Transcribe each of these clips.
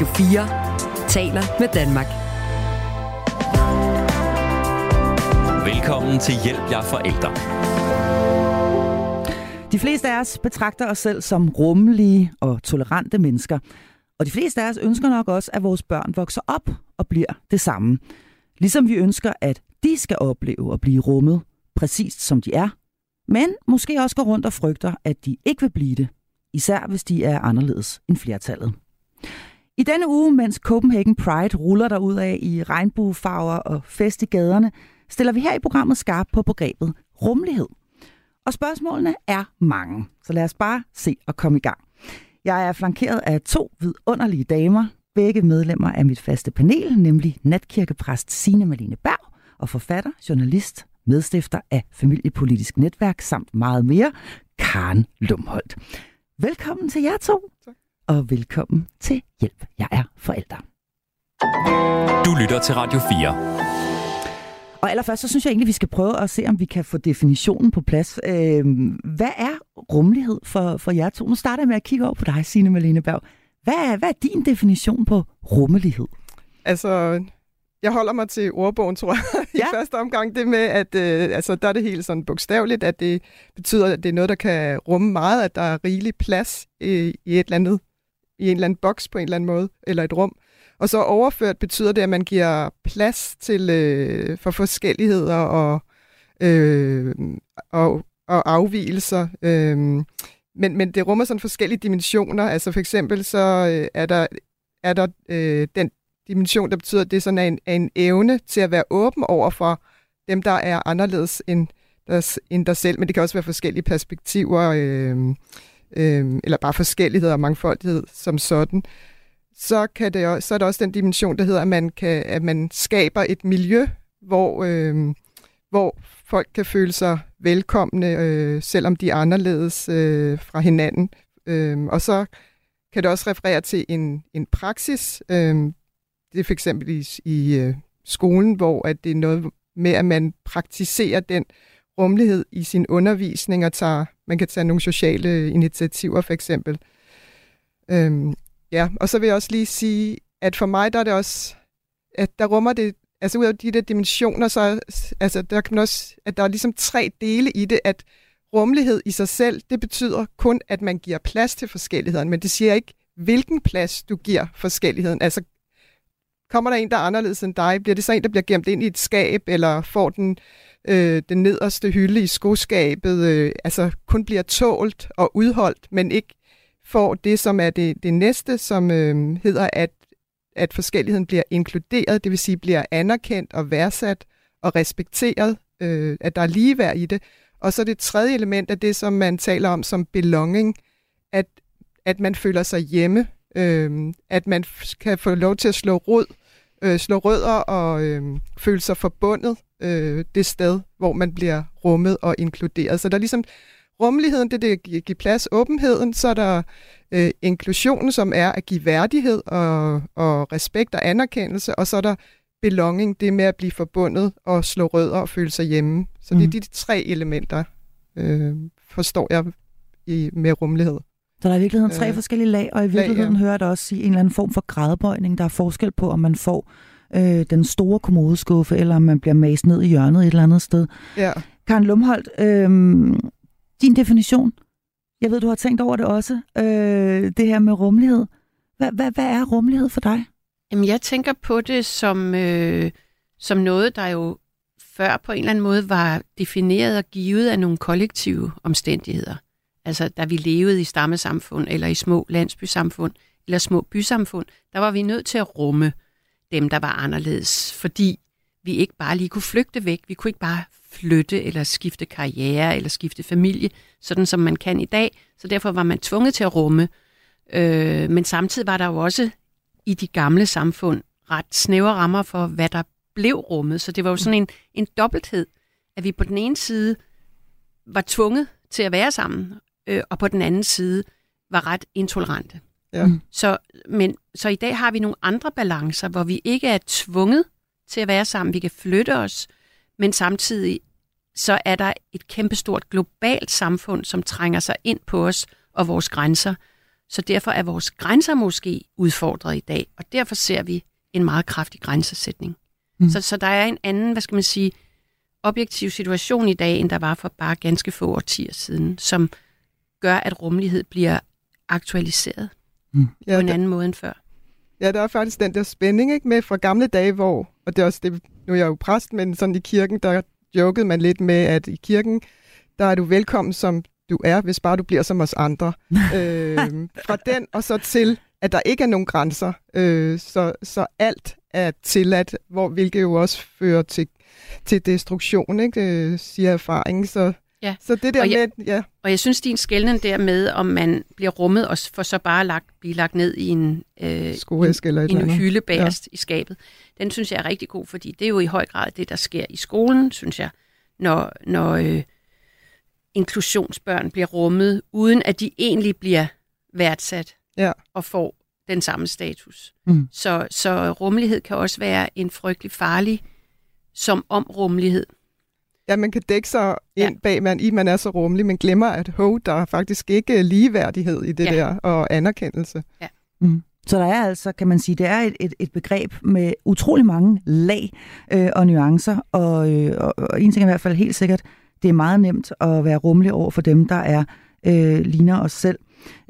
Radio 4 taler med Danmark. Velkommen til Hjælp jer forældre. De fleste af os betragter os selv som rummelige og tolerante mennesker. Og de fleste af os ønsker nok også, at vores børn vokser op og bliver det samme. Ligesom vi ønsker, at de skal opleve og blive rummet, præcis som de er. Men måske også går rundt og frygter, at de ikke vil blive det. Især hvis de er anderledes end flertallet. I denne uge, mens Copenhagen Pride ruller der ud af i regnbuefarver og fest i gaderne, stiller vi her i programmet skarp på begrebet rummelighed. Og spørgsmålene er mange, så lad os bare se og komme i gang. Jeg er flankeret af to vidunderlige damer, begge medlemmer af mit faste panel, nemlig natkirkepræst Signe Malene Berg og forfatter, journalist, medstifter af Familiepolitisk Netværk samt meget mere, Karen Lumholdt. Velkommen til jer to, tak og velkommen til Hjælp, jeg er forælder. Du lytter til Radio 4. Og allerførst, så synes jeg egentlig, vi skal prøve at se, om vi kan få definitionen på plads. Øh, hvad er rummelighed for, for jer to? Nu starter jeg med at kigge over på dig, Signe Malene Berg. Hvad er, hvad er din definition på rummelighed? Altså, jeg holder mig til ordbogen, tror jeg, ja. i første omgang. Det med, at øh, altså, der er det helt sådan bogstaveligt, at det betyder, at det er noget, der kan rumme meget, at der er rigelig plads øh, i et eller andet, i en eller anden boks på en eller anden måde, eller et rum. Og så overført betyder det, at man giver plads til øh, for forskelligheder og, øh, og, og afvielser. Øh, men, men det rummer sådan forskellige dimensioner. Altså for eksempel så øh, er der, er der øh, den dimension, der betyder, at det er en, en, en evne til at være åben over for dem, der er anderledes end, der, end dig selv. Men det kan også være forskellige perspektiver, øh, øh, eller bare forskellighed og mangfoldighed som sådan så, kan det, så er der også den dimension, der hedder, at man, kan, at man skaber et miljø, hvor, øh, hvor folk kan føle sig velkomne, øh, selvom de er anderledes øh, fra hinanden. Øh, og så kan det også referere til en, en praksis. Øh, det er for eksempel i, i øh, skolen, hvor at det er noget med, at man praktiserer den rummelighed i sin undervisning, og tager, man kan tage nogle sociale initiativer for eksempel. Øhm, Ja, og så vil jeg også lige sige, at for mig der er det også, at der rummer det, altså ud af de der dimensioner, så altså, der kan man også, at der er ligesom tre dele i det, at rummelighed i sig selv, det betyder kun, at man giver plads til forskelligheden, men det siger ikke, hvilken plads du giver forskelligheden. Altså, kommer der en, der er anderledes end dig, bliver det så en, der bliver gemt ind i et skab, eller får den, øh, øh, den nederste hylde i skoskabet, øh, altså kun bliver tålt og udholdt, men ikke får det, som er det, det næste, som øh, hedder, at, at forskelligheden bliver inkluderet, det vil sige bliver anerkendt og værdsat og respekteret, øh, at der er ligeværd i det. Og så det tredje element er det, som man taler om som belonging, at, at man føler sig hjemme, øh, at man kan få lov til at slå rod, øh, slå rødder og øh, føle sig forbundet øh, det sted, hvor man bliver rummet og inkluderet. Så der er ligesom rummeligheden, det er det at give plads, åbenheden, så er der øh, inklusionen, som er at give værdighed og, og respekt og anerkendelse, og så er der belonging, det med at blive forbundet og slå rødder og føle sig hjemme. Så mm. det er mhm. de tre elementer, øh, forstår jeg i, med rummelighed. Så der er i virkeligheden tre øh, forskellige lag, og i virkeligheden lag, ja. hører det også i en eller anden form for gradbøjning. Der er forskel på, om man får øh, den store kommodeskuffe, eller om man bliver mast ned i hjørnet et eller andet sted. Ja. Karen Lumholdt, øh, din definition. Jeg ved, du har tænkt over det også, øh, det her med rummelighed. Hvad, hvad, hvad er rummelighed for dig? Jamen, jeg tænker på det som, øh, som noget, der jo før på en eller anden måde var defineret og givet af nogle kollektive omstændigheder. Altså, da vi levede i stammesamfund, eller i små landsbysamfund, eller små bysamfund, der var vi nødt til at rumme dem, der var anderledes, fordi vi ikke bare lige kunne flygte væk. Vi kunne ikke bare flytte eller skifte karriere eller skifte familie, sådan som man kan i dag. Så derfor var man tvunget til at rumme. Øh, men samtidig var der jo også i de gamle samfund ret snævre rammer for, hvad der blev rummet. Så det var jo sådan en, en dobbelthed, at vi på den ene side var tvunget til at være sammen, øh, og på den anden side var ret intolerante. Ja. Mm. Så, men, så i dag har vi nogle andre balancer, hvor vi ikke er tvunget til at være sammen. Vi kan flytte os, men samtidig så er der et kæmpestort globalt samfund, som trænger sig ind på os og vores grænser. Så derfor er vores grænser måske udfordret i dag, og derfor ser vi en meget kraftig grænsesætning. Mm. Så, så der er en anden, hvad skal man sige, objektiv situation i dag, end der var for bare ganske få årtier siden, som gør, at rummelighed bliver aktualiseret mm. på ja, en anden måde end før. Ja, der er faktisk den der spænding ikke, med fra gamle dage, hvor, og det er også det, nu er jeg jo præst, men sådan i kirken, der jokede man lidt med, at i kirken, der er du velkommen som du er, hvis bare du bliver som os andre. øh, fra den og så til, at der ikke er nogen grænser, øh, så, så alt er tilladt, hvor, hvilket jo også fører til, til destruktion, ikke? Øh, siger erfaringen. Så, ja. så det der og jeg, med... Ja. Og jeg synes, din skældning der med, om man bliver rummet og for så bare lagt, blive lagt ned i en, øh, Skoæske eller en, en hylde bagerst ja. i skabet, den synes jeg er rigtig god, fordi det er jo i høj grad det, der sker i skolen, synes jeg, når, når øh, inklusionsbørn bliver rummet, uden at de egentlig bliver værdsat ja. og får den samme status. Mm. Så, så rummelighed kan også være en frygtelig farlig som om rummelighed. Ja, man kan dække sig ind ja. bag, man, i man er så rummelig, men glemmer, at ho, der er faktisk ikke ligeværdighed i det ja. der, og anerkendelse. Ja. Mm. Så der er altså, kan man sige, det er et, et, et begreb med utrolig mange lag øh, og nuancer, og, øh, og, og en ting er i hvert fald helt sikkert, det er meget nemt at være rummelig over for dem, der er øh, ligner os selv.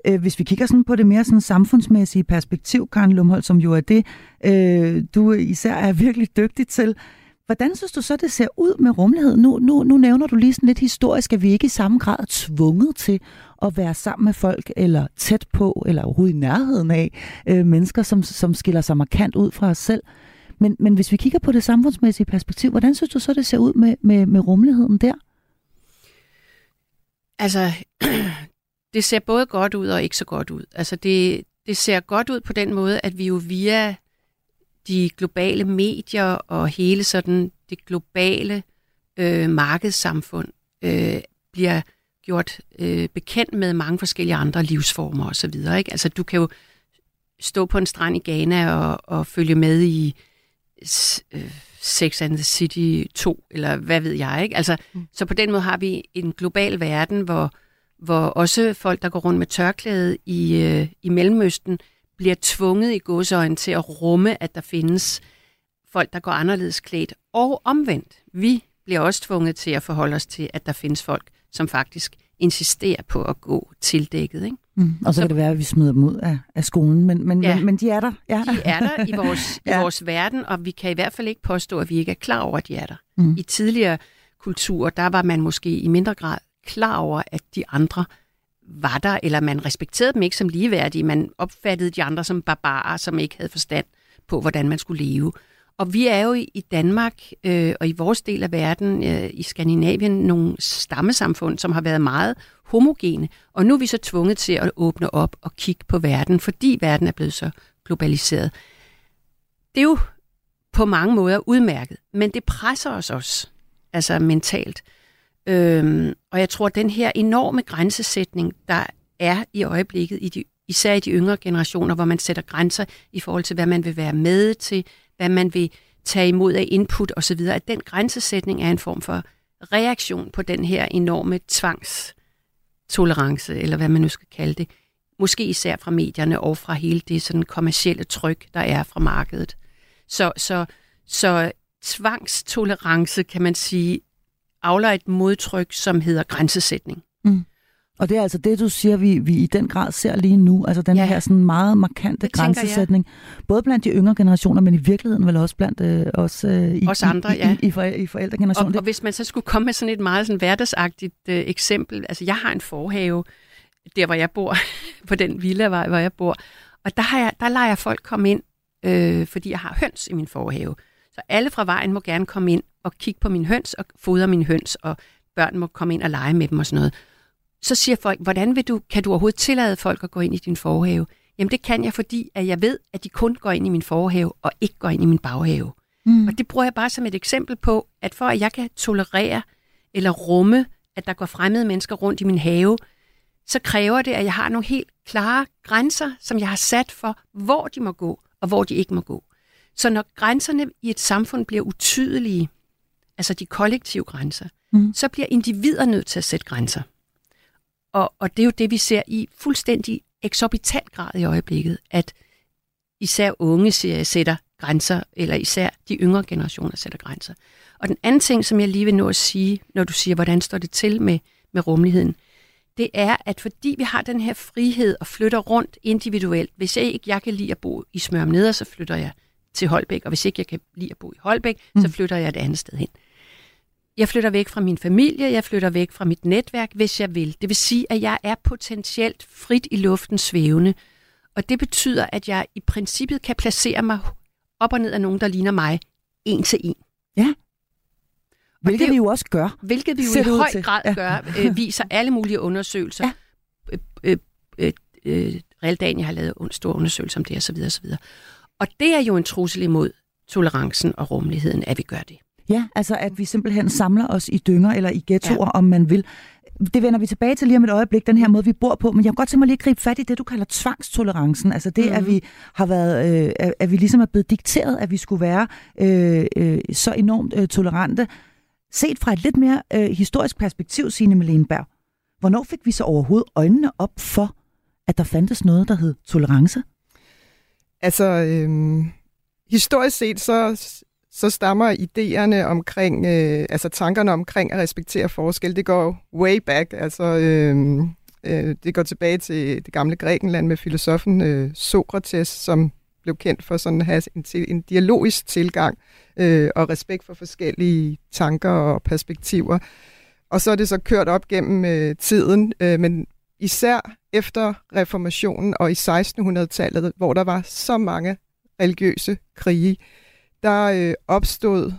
Øh, hvis vi kigger sådan på det mere sådan samfundsmæssige perspektiv, Karen Lumholdt, som jo er det, øh, du især er virkelig dygtig til, Hvordan synes du så, det ser ud med rummelighed? Nu, nu, nu nævner du lige sådan lidt historisk, at vi ikke i samme grad er tvunget til at være sammen med folk, eller tæt på, eller overhovedet i nærheden af øh, mennesker, som, som skiller sig markant ud fra os selv. Men, men hvis vi kigger på det samfundsmæssige perspektiv, hvordan synes du så, det ser ud med, med, med rummeligheden der? Altså, det ser både godt ud og ikke så godt ud. Altså, det, det ser godt ud på den måde, at vi jo via de globale medier og hele sådan det globale øh, markedssamfund øh, bliver gjort øh, bekendt med mange forskellige andre livsformer osv. Ikke? Altså, du kan jo stå på en strand i Ghana og, og følge med i øh, Sex and the City 2, eller hvad ved jeg, ikke? Altså, mm. så på den måde har vi en global verden, hvor, hvor også folk, der går rundt med tørklæde i, øh, i Mellemøsten, bliver tvunget i godsøjen til at rumme, at der findes folk, der går anderledes klædt. Og omvendt, vi bliver også tvunget til at forholde os til, at der findes folk, som faktisk insisterer på at gå tildækket. Ikke? Mm. Og så, så kan det være, at vi smider dem ud af, af skolen, men, men, ja, men, men de er der. Ja. De er der i vores, ja. i vores verden, og vi kan i hvert fald ikke påstå, at vi ikke er klar over, at de er der. Mm. I tidligere kulturer, der var man måske i mindre grad klar over, at de andre var der, eller man respekterede dem ikke som ligeværdige. Man opfattede de andre som barbarer, som ikke havde forstand på, hvordan man skulle leve. Og vi er jo i Danmark øh, og i vores del af verden, øh, i Skandinavien, nogle stammesamfund, som har været meget homogene. Og nu er vi så tvunget til at åbne op og kigge på verden, fordi verden er blevet så globaliseret. Det er jo på mange måder udmærket, men det presser os også, altså mentalt. Øhm, og jeg tror, at den her enorme grænsesætning, der er i øjeblikket, i de, især i de yngre generationer, hvor man sætter grænser i forhold til, hvad man vil være med til, hvad man vil tage imod af input osv., at den grænsesætning er en form for reaktion på den her enorme tvangstolerance, eller hvad man nu skal kalde det. Måske især fra medierne og fra hele det sådan kommercielle tryk, der er fra markedet. Så, så, så tvangstolerance, kan man sige, afler et modtryk, som hedder grænsesætning. Mm. Og det er altså det, du siger, vi, vi i den grad ser lige nu, altså den ja. her sådan meget markante det grænsesætning, både blandt de yngre generationer, men i virkeligheden vel også blandt øh, os, øh, i, os andre, i, ja. i, i, for, i forældregenerationen. Og, og hvis man så skulle komme med sådan et meget sådan hverdagsagtigt øh, eksempel, altså jeg har en forhave, der hvor jeg bor, på den villa, hvor jeg bor, og der, har jeg, der lader jeg folk komme ind, øh, fordi jeg har høns i min forhave. Så alle fra vejen må gerne komme ind og kigge på min høns og fodre min høns, og børn må komme ind og lege med dem og sådan noget. Så siger folk, hvordan vil du, kan du overhovedet tillade folk at gå ind i din forhave? Jamen det kan jeg, fordi at jeg ved, at de kun går ind i min forhave og ikke går ind i min baghave. Mm. Og det bruger jeg bare som et eksempel på, at for at jeg kan tolerere eller rumme, at der går fremmede mennesker rundt i min have, så kræver det, at jeg har nogle helt klare grænser, som jeg har sat for, hvor de må gå og hvor de ikke må gå. Så når grænserne i et samfund bliver utydelige, altså de kollektive grænser, mm. så bliver individer nødt til at sætte grænser. Og, og det er jo det, vi ser i fuldstændig eksorbitant grad i øjeblikket, at især unge sætter grænser, eller især de yngre generationer sætter grænser. Og den anden ting, som jeg lige vil nå at sige, når du siger, hvordan står det til med, med rummeligheden, det er, at fordi vi har den her frihed og flytter rundt individuelt, hvis jeg ikke jeg kan lide at bo i Smørum Neder, så flytter jeg til Holbæk, og hvis ikke jeg kan lide at bo i Holbæk, mm. så flytter jeg et andet sted hen. Jeg flytter væk fra min familie, jeg flytter væk fra mit netværk, hvis jeg vil. Det vil sige, at jeg er potentielt frit i luften svævende, og det betyder, at jeg i princippet kan placere mig op og ned af nogen, der ligner mig, en til en. Ja. Hvilket det, vi jo også gør. Hvilket vi jo i høj til. grad ja. gør, øh, viser alle mulige undersøgelser. Ja. Øh, øh, øh, øh, Realdania har lavet en stor undersøgelse om det, osv. osv. Og det er jo en trussel imod tolerancen og rummeligheden, at vi gør det. Ja, altså at vi simpelthen samler os i dynger eller i ghettoer, ja. om man vil. Det vender vi tilbage til lige om et øjeblik, den her måde, vi bor på. Men jeg kan godt tænke mig lige at gribe fat i det, du kalder tvangstolerancen. Altså det, mm. at vi har været, øh, at vi ligesom er blevet dikteret, at vi skulle være øh, øh, så enormt øh, tolerante. Set fra et lidt mere øh, historisk perspektiv, Signe Melenberg, hvornår fik vi så overhovedet øjnene op for, at der fandtes noget, der hed tolerance? Altså, øh, historisk set, så, så stammer idéerne omkring, øh, altså tankerne omkring at respektere forskel, det går way back. Altså, øh, øh, det går tilbage til det gamle Grækenland med filosofen øh, Sokrates, som blev kendt for sådan at have en, en dialogisk tilgang øh, og respekt for forskellige tanker og perspektiver. Og så er det så kørt op gennem øh, tiden, øh, men især efter reformationen og i 1600-tallet, hvor der var så mange religiøse krige, der øh, opstod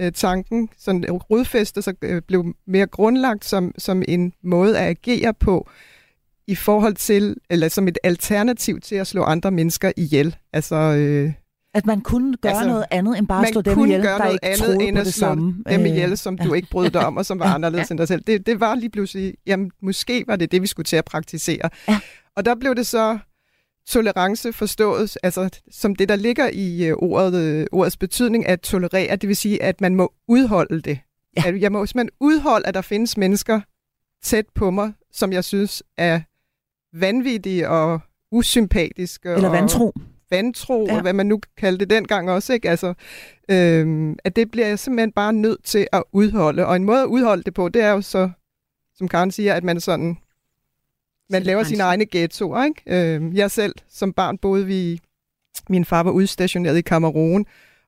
øh, tanken, sådan rodfæstet sig, øh, blev mere grundlagt som, som en måde at agere på i forhold til, eller som et alternativ til at slå andre mennesker ihjel. Altså, øh, at man kunne gøre altså, noget andet end bare at slå dem ihjel, der ikke andet end på det samme. dem ihjel, som ja. du ikke brød dig om, og som var anderledes ja. end dig selv. Det, det var lige pludselig, jamen måske var det det, vi skulle til at praktisere. Ja. Og der blev det så tolerance forstået altså, som det, der ligger i uh, ordet, uh, ordets betydning at tolerere. Det vil sige, at man må udholde det. Ja. At jeg må simpelthen udholde, at der findes mennesker tæt på mig, som jeg synes er vanvittige og usympatiske. Eller vantro. Og, vantro, ja. og hvad man nu kalde det dengang også, ikke? Altså, øhm, at det bliver jeg simpelthen bare nødt til at udholde. Og en måde at udholde det på, det er jo så, som Karen siger, at man sådan, man laver sine egne ghettoer, ikke? Øhm, jeg selv, som barn, boede vi, min far var udstationeret i Kamerun,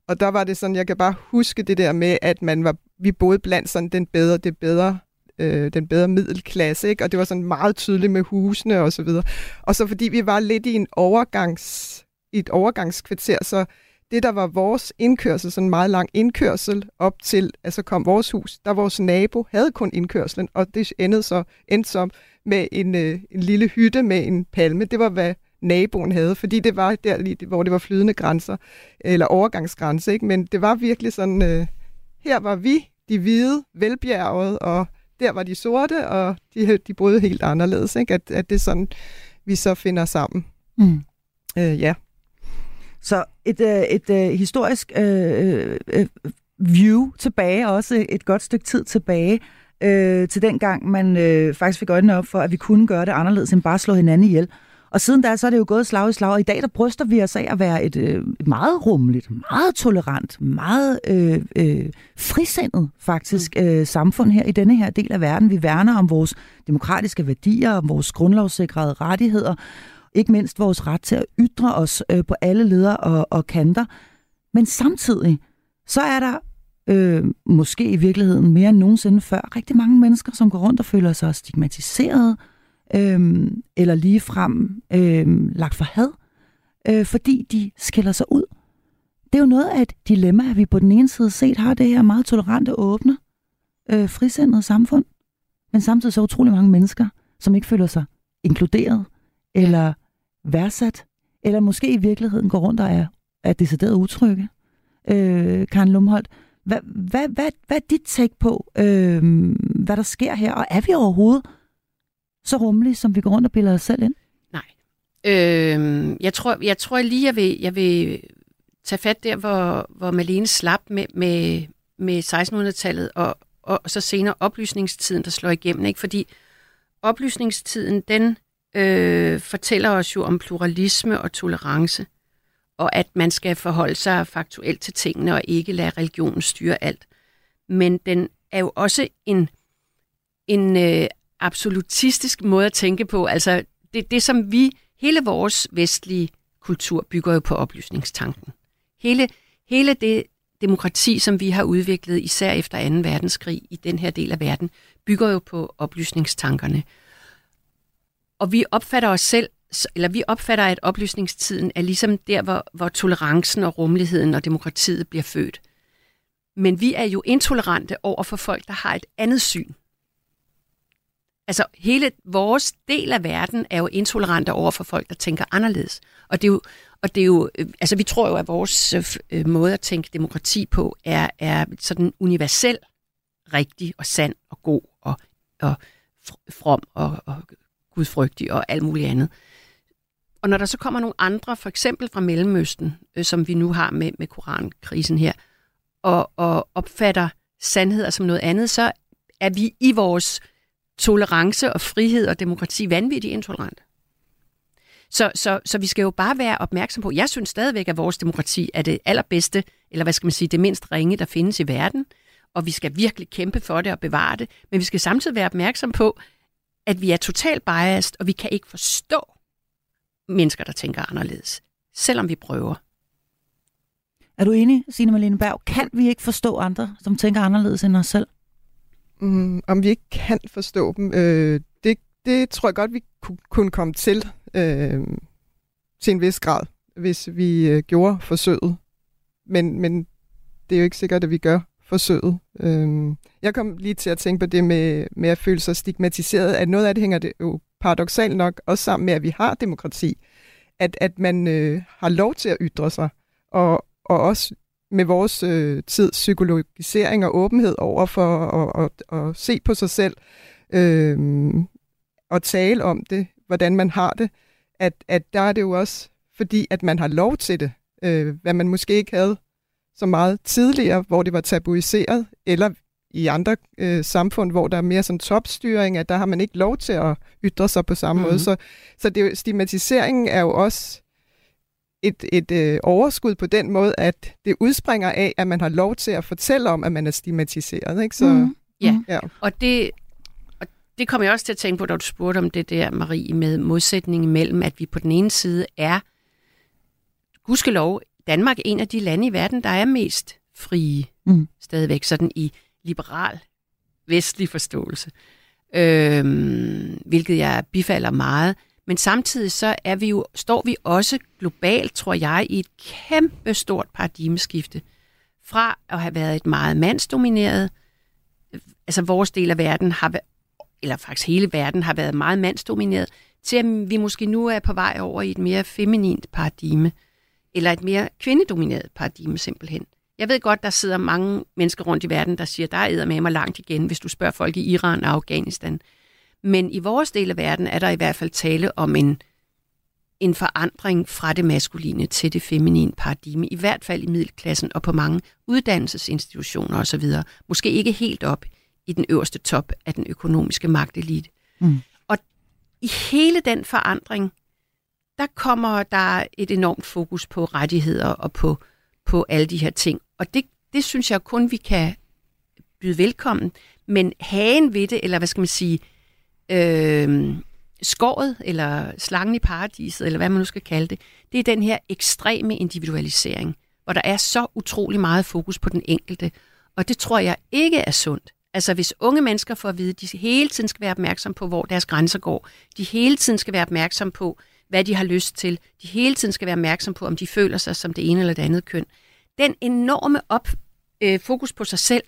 og der var det sådan, jeg kan bare huske det der med, at man var, vi boede blandt sådan den bedre, det bedre øh, den bedre middelklasse, ikke? og det var sådan meget tydeligt med husene og så videre. Og så fordi vi var lidt i en overgangs et overgangskvarter, så det, der var vores indkørsel, sådan en meget lang indkørsel op til, altså kom vores hus, der vores nabo havde kun indkørslen, og det endte så, endte så med en, øh, en lille hytte med en palme. Det var, hvad naboen havde, fordi det var der lige, hvor det var flydende grænser, eller overgangsgrænse, ikke? men det var virkelig sådan, øh, her var vi, de hvide, velbjerget, og der var de sorte, og de, de boede helt anderledes, ikke? At, at det er sådan, vi så finder sammen. Mm. Øh, ja. Så et, øh, et, uh, historisk øh, øh, view tilbage, også et godt stykke tid tilbage, øh, til den gang man øh, faktisk fik øjnene op for, at vi kunne gøre det anderledes end bare slå hinanden ihjel. Og siden da, så er det jo gået slag i slag, og i dag der bryster vi os af at være et, øh, et meget rummeligt, meget tolerant, meget øh, øh, frisindet faktisk mm. øh, samfund her i denne her del af verden. Vi værner om vores demokratiske værdier, om vores grundlovssikrede rettigheder, ikke mindst vores ret til at ytre os øh, på alle ledere og, og kanter. Men samtidig, så er der øh, måske i virkeligheden mere end nogensinde før rigtig mange mennesker, som går rundt og føler sig stigmatiseret, øh, eller ligefrem øh, lagt for had, øh, fordi de skiller sig ud. Det er jo noget af et dilemma, at vi på den ene side set har det her meget tolerante, åbne, øh, frisindede samfund, men samtidig så utrolig mange mennesker, som ikke føler sig inkluderet, eller værdsat, eller måske i virkeligheden går rundt og er, er decideret utrygge. Øh, Karen Lumholdt, hvad, hvad, hvad, hvad er dit take på, øh, hvad der sker her? Og er vi overhovedet så rummelige, som vi går rundt og bilder os selv ind? Nej. Øh, jeg, tror, jeg tror lige, jeg vil, jeg vil tage fat der, hvor, hvor Malene slap med, med, med 1600-tallet, og, og så senere oplysningstiden, der slår igennem. Ikke? Fordi oplysningstiden, den øh, fortæller os jo om pluralisme og tolerance, og at man skal forholde sig faktuelt til tingene og ikke lade religionen styre alt. Men den er jo også en, en øh, absolutistisk måde at tænke på. Altså det, det, som vi, hele vores vestlige kultur bygger jo på oplysningstanken. Hele, hele det demokrati, som vi har udviklet, især efter 2. verdenskrig i den her del af verden, bygger jo på oplysningstankerne. Og vi opfatter os selv, eller vi opfatter, at oplysningstiden er ligesom der, hvor, hvor tolerancen og rummeligheden og demokratiet bliver født. Men vi er jo intolerante over for folk, der har et andet syn. Altså hele vores del af verden er jo intolerante over for folk, der tænker anderledes. Og det er jo, og det er jo øh, altså vi tror jo, at vores øh, måde at tænke demokrati på er, er sådan universel rigtig og sand og god og, og from og, og gudfrygtig og alt muligt andet. Og når der så kommer nogle andre, for eksempel fra Mellemøsten, øh, som vi nu har med, med korankrisen her, og, og opfatter sandheder som noget andet, så er vi i vores tolerance og frihed og demokrati vanvittigt intolerant. Så, så, så vi skal jo bare være opmærksom på, jeg synes stadigvæk, at vores demokrati er det allerbedste, eller hvad skal man sige, det mindst ringe, der findes i verden, og vi skal virkelig kæmpe for det og bevare det, men vi skal samtidig være opmærksom på, at vi er totalt biased, og vi kan ikke forstå mennesker, der tænker anderledes, selvom vi prøver. Er du enig, Signe Malene Berg? Kan vi ikke forstå andre, som tænker anderledes end os selv? Mm, om vi ikke kan forstå dem, øh, det, det tror jeg godt, vi kunne komme til øh, til en vis grad, hvis vi øh, gjorde forsøget. Men, men det er jo ikke sikkert, at vi gør forsøget. Øh, jeg kom lige til at tænke på det med, med at føle sig stigmatiseret, at noget af det hænger det jo paradoxalt nok også sammen med, at vi har demokrati. At, at man øh, har lov til at ytre sig, og, og også med vores øh, tids psykologisering og åbenhed over for at, at, at, at se på sig selv øh, og tale om det, hvordan man har det, at, at der er det jo også fordi, at man har lov til det, øh, hvad man måske ikke havde så meget tidligere, hvor det var tabuiseret, eller i andre øh, samfund, hvor der er mere sådan topstyring, at der har man ikke lov til at ytre sig på samme mm-hmm. måde. Så, så det, stigmatiseringen er jo også et, et øh, overskud på den måde, at det udspringer af, at man har lov til at fortælle om, at man er stigmatiseret. Ikke? Så, mm. Ja. ja, og det, og det kommer jeg også til at tænke på, da du spurgte om det der, Marie, med modsætningen mellem, at vi på den ene side er, gudskelov, Danmark er en af de lande i verden, der er mest frie mm. stadigvæk, sådan i liberal vestlig forståelse, øh, hvilket jeg bifalder meget. Men samtidig så er vi jo, står vi også globalt, tror jeg, i et kæmpe stort paradigmeskifte fra at have været et meget mandsdomineret, altså vores del af verden har eller faktisk hele verden har været meget mandsdomineret, til at vi måske nu er på vej over i et mere feminint paradigme, eller et mere kvindedomineret paradigme simpelthen. Jeg ved godt, der sidder mange mennesker rundt i verden, der siger, der er med mig langt igen, hvis du spørger folk i Iran og Afghanistan. Men i vores del af verden er der i hvert fald tale om en, en forandring fra det maskuline til det feminine paradigme, i hvert fald i middelklassen og på mange uddannelsesinstitutioner osv. Måske ikke helt op i den øverste top af den økonomiske magtelite. Mm. Og i hele den forandring, der kommer der et enormt fokus på rettigheder og på, på alle de her ting. Og det, det synes jeg kun, vi kan byde velkommen. Men hagen ved det, eller hvad skal man sige, øh, skåret, eller slangen i paradiset, eller hvad man nu skal kalde det, det er den her ekstreme individualisering, hvor der er så utrolig meget fokus på den enkelte. Og det tror jeg ikke er sundt. Altså hvis unge mennesker får at vide, at de hele tiden skal være opmærksom på, hvor deres grænser går, de hele tiden skal være opmærksom på, hvad de har lyst til, de hele tiden skal være opmærksom på, om de føler sig som det ene eller det andet køn. Den enorme op, øh, fokus på sig selv,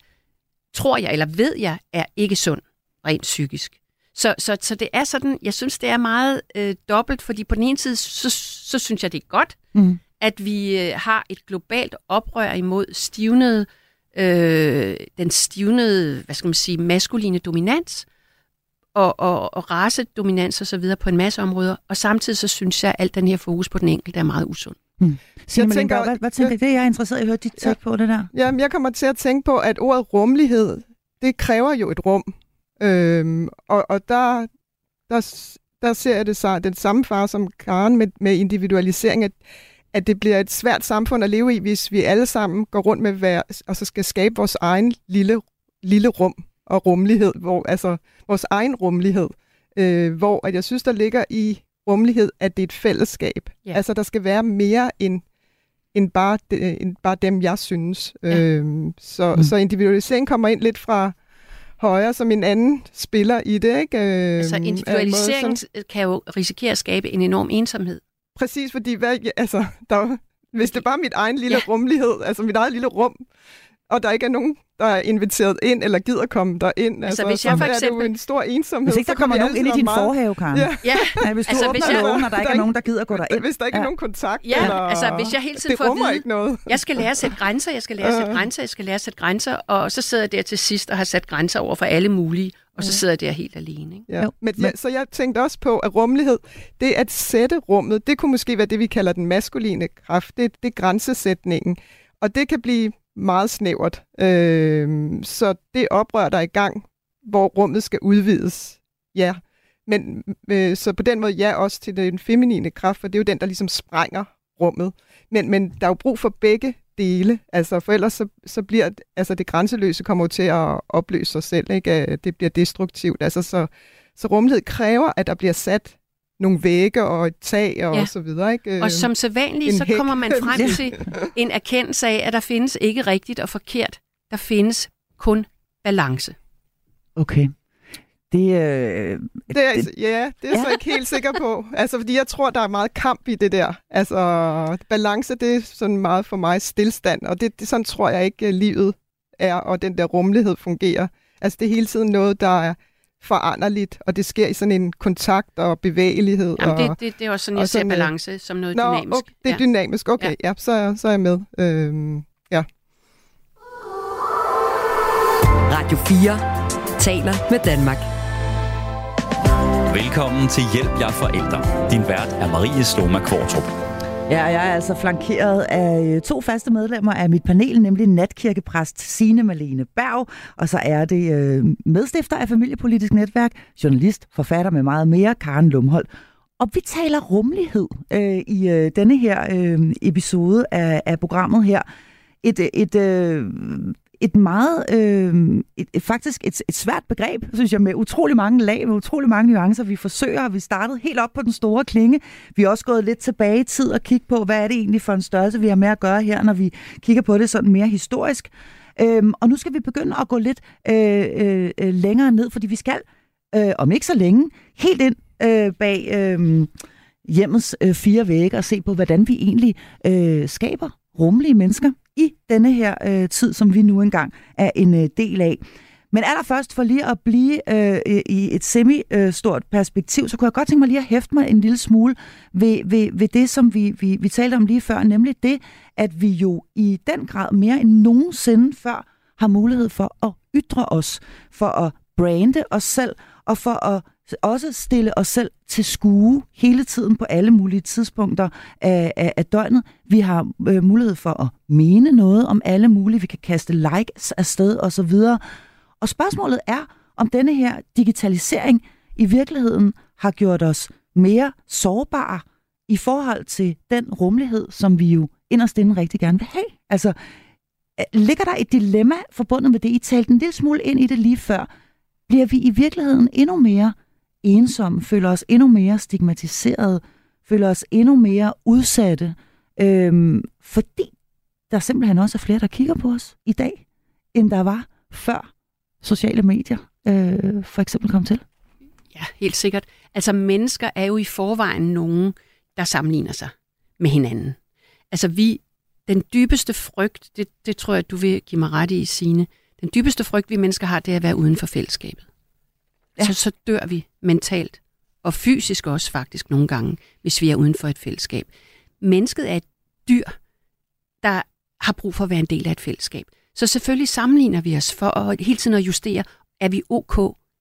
tror jeg, eller ved jeg, er ikke sund, rent psykisk. Så, så, så det er sådan, jeg synes, det er meget øh, dobbelt, fordi på den ene side, så, så synes jeg, det er godt, mm. at vi øh, har et globalt oprør imod stivnede, øh, den stivnede, hvad skal man sige, maskuline dominans, og, og, og racedominans og så videre på en masse områder, og samtidig så synes jeg, at alt den her fokus på den enkelte er meget usund. Hmm. jeg tænker, hvad, hvad tænker jeg, det er jeg interesseret i at høre dit ja, på det der. Jamen, jeg kommer til at tænke på, at ordet rummelighed, det kræver jo et rum. Øhm, og og der, der, der ser jeg det så, den samme far som Karen med, med individualisering, at, at det bliver et svært samfund at leve i, hvis vi alle sammen går rundt med hver, og så skal skabe vores egen lille, lille rum og rummelighed, hvor, altså vores egen rummelighed, øh, hvor at jeg synes, der ligger i rummelighed, at det er et fællesskab. Ja. Altså, der skal være mere end, end, bare, de, end bare dem, jeg synes. Ja. Øhm, så, mm. så individualisering kommer ind lidt fra højre som en anden spiller i det. Ikke? Øhm, altså individualisering sådan... kan jo risikere at skabe en enorm ensomhed. Præcis, fordi hvad, altså, der, hvis det er bare mit egen lille ja. rummelighed, altså mit eget lille rum, og der ikke er nogen, der er inviteret ind, eller gider komme der ind. Altså, altså hvis jeg for eksempel... er det jo en stor ensomhed. Hvis ikke der kommer nogen ind i din meget... forhave, Karen. Ja. ja. ja hvis du altså, åbner hvis jeg... lågen, og der, der ikke er nogen, der gider gå ind. Hvis der ikke ja. er nogen kontakt. Ja, eller... altså hvis jeg hele tiden får at vide, ikke noget. jeg skal lære at sætte grænser, jeg skal lære at sætte grænser, jeg skal lære at sætte grænser, og så sidder jeg der til sidst og har sat grænser over for alle mulige, og så sidder jeg der helt alene. Ikke? Ja. Men, ja, så jeg tænkte også på, at rummelighed, det at sætte rummet, det kunne måske være det, vi kalder den maskuline kraft. Det, det er grænsesætningen. Og det kan blive meget snævert. Øh, så det oprør, der er i gang, hvor rummet skal udvides, ja. Men øh, så på den måde ja også til den feminine kraft, for det er jo den, der ligesom sprænger rummet. Men, men der er jo brug for begge dele, altså for ellers så, så bliver altså det grænseløse kommer jo til at opløse sig selv, ikke? det bliver destruktivt. Altså så, så rumlighed kræver, at der bliver sat nogle vægge og et tag og, ja. og så videre. Ikke? Og som sædvanligt, så hæk. kommer man frem til en erkendelse af, at der findes ikke rigtigt og forkert. Der findes kun balance. Okay. Det, øh, det er, det, ja, det er ja. så ikke helt sikker på. Altså, fordi jeg tror, der er meget kamp i det der. Altså, balance, det er sådan meget for mig stillstand, og det, det sådan tror jeg ikke, livet er, og den der rummelighed fungerer. Altså, det er hele tiden noget, der er foranderligt, og det sker i sådan en kontakt og bevægelighed. Jamen, og, det, det, det er også sådan, jeg ser balance som noget Nå, dynamisk. Okay, det er ja. dynamisk, okay, ja, ja så, så er jeg med. Øhm, ja. Radio 4 taler med Danmark. Velkommen til Hjælp jer forældre. Din vært er Marie Sloma Kvartrup. Ja, jeg er altså flankeret af øh, to faste medlemmer af mit panel, nemlig natkirkepræst Signe Malene Berg, og så er det øh, medstifter af Familiepolitisk Netværk, journalist, forfatter med meget mere, Karen Lumhold. Og vi taler rummelighed øh, i øh, denne her øh, episode af, af programmet her. Et, øh, et, øh, et meget, øh, et, faktisk et, et svært begreb, synes jeg, med utrolig mange lag, med utrolig mange nuancer. Vi forsøger, vi startede helt op på den store klinge. Vi er også gået lidt tilbage i tid og kigge på, hvad er det egentlig for en størrelse, vi har med at gøre her, når vi kigger på det sådan mere historisk. Øhm, og nu skal vi begynde at gå lidt øh, øh, øh længere ned, fordi vi skal, øh, om ikke så længe, helt ind øh, bag øh, hjemmets øh, fire vægge og se på, hvordan vi egentlig øh, skaber rummelige mennesker i denne her øh, tid, som vi nu engang er en øh, del af. Men allerførst for lige at blive øh, i et semi-stort perspektiv, så kunne jeg godt tænke mig lige at hæfte mig en lille smule ved, ved, ved det, som vi, vi, vi talte om lige før, nemlig det, at vi jo i den grad mere end nogensinde før har mulighed for at ytre os, for at brande os selv, og for at også stille os selv til skue hele tiden på alle mulige tidspunkter af, af, af døgnet. Vi har øh, mulighed for at mene noget om alle mulige. Vi kan kaste likes afsted og så videre. Og spørgsmålet er, om denne her digitalisering i virkeligheden har gjort os mere sårbare i forhold til den rummelighed, som vi jo inderst inde rigtig gerne vil have. Altså, øh, ligger der et dilemma forbundet med det? I talte en lille smule ind i det lige før. Bliver vi i virkeligheden endnu mere ensomme, føler os endnu mere stigmatiseret, føler os endnu mere udsatte, øhm, fordi der simpelthen også er flere, der kigger på os i dag, end der var før sociale medier øh, for eksempel kom til. Ja, helt sikkert. Altså mennesker er jo i forvejen nogen, der sammenligner sig med hinanden. Altså vi, den dybeste frygt, det, det tror jeg, du vil give mig ret i, sine. den dybeste frygt, vi mennesker har, det er at være uden for fællesskabet ja. så, så dør vi mentalt. Og fysisk også faktisk nogle gange, hvis vi er uden for et fællesskab. Mennesket er et dyr, der har brug for at være en del af et fællesskab. Så selvfølgelig sammenligner vi os for at hele tiden at justere, er vi ok,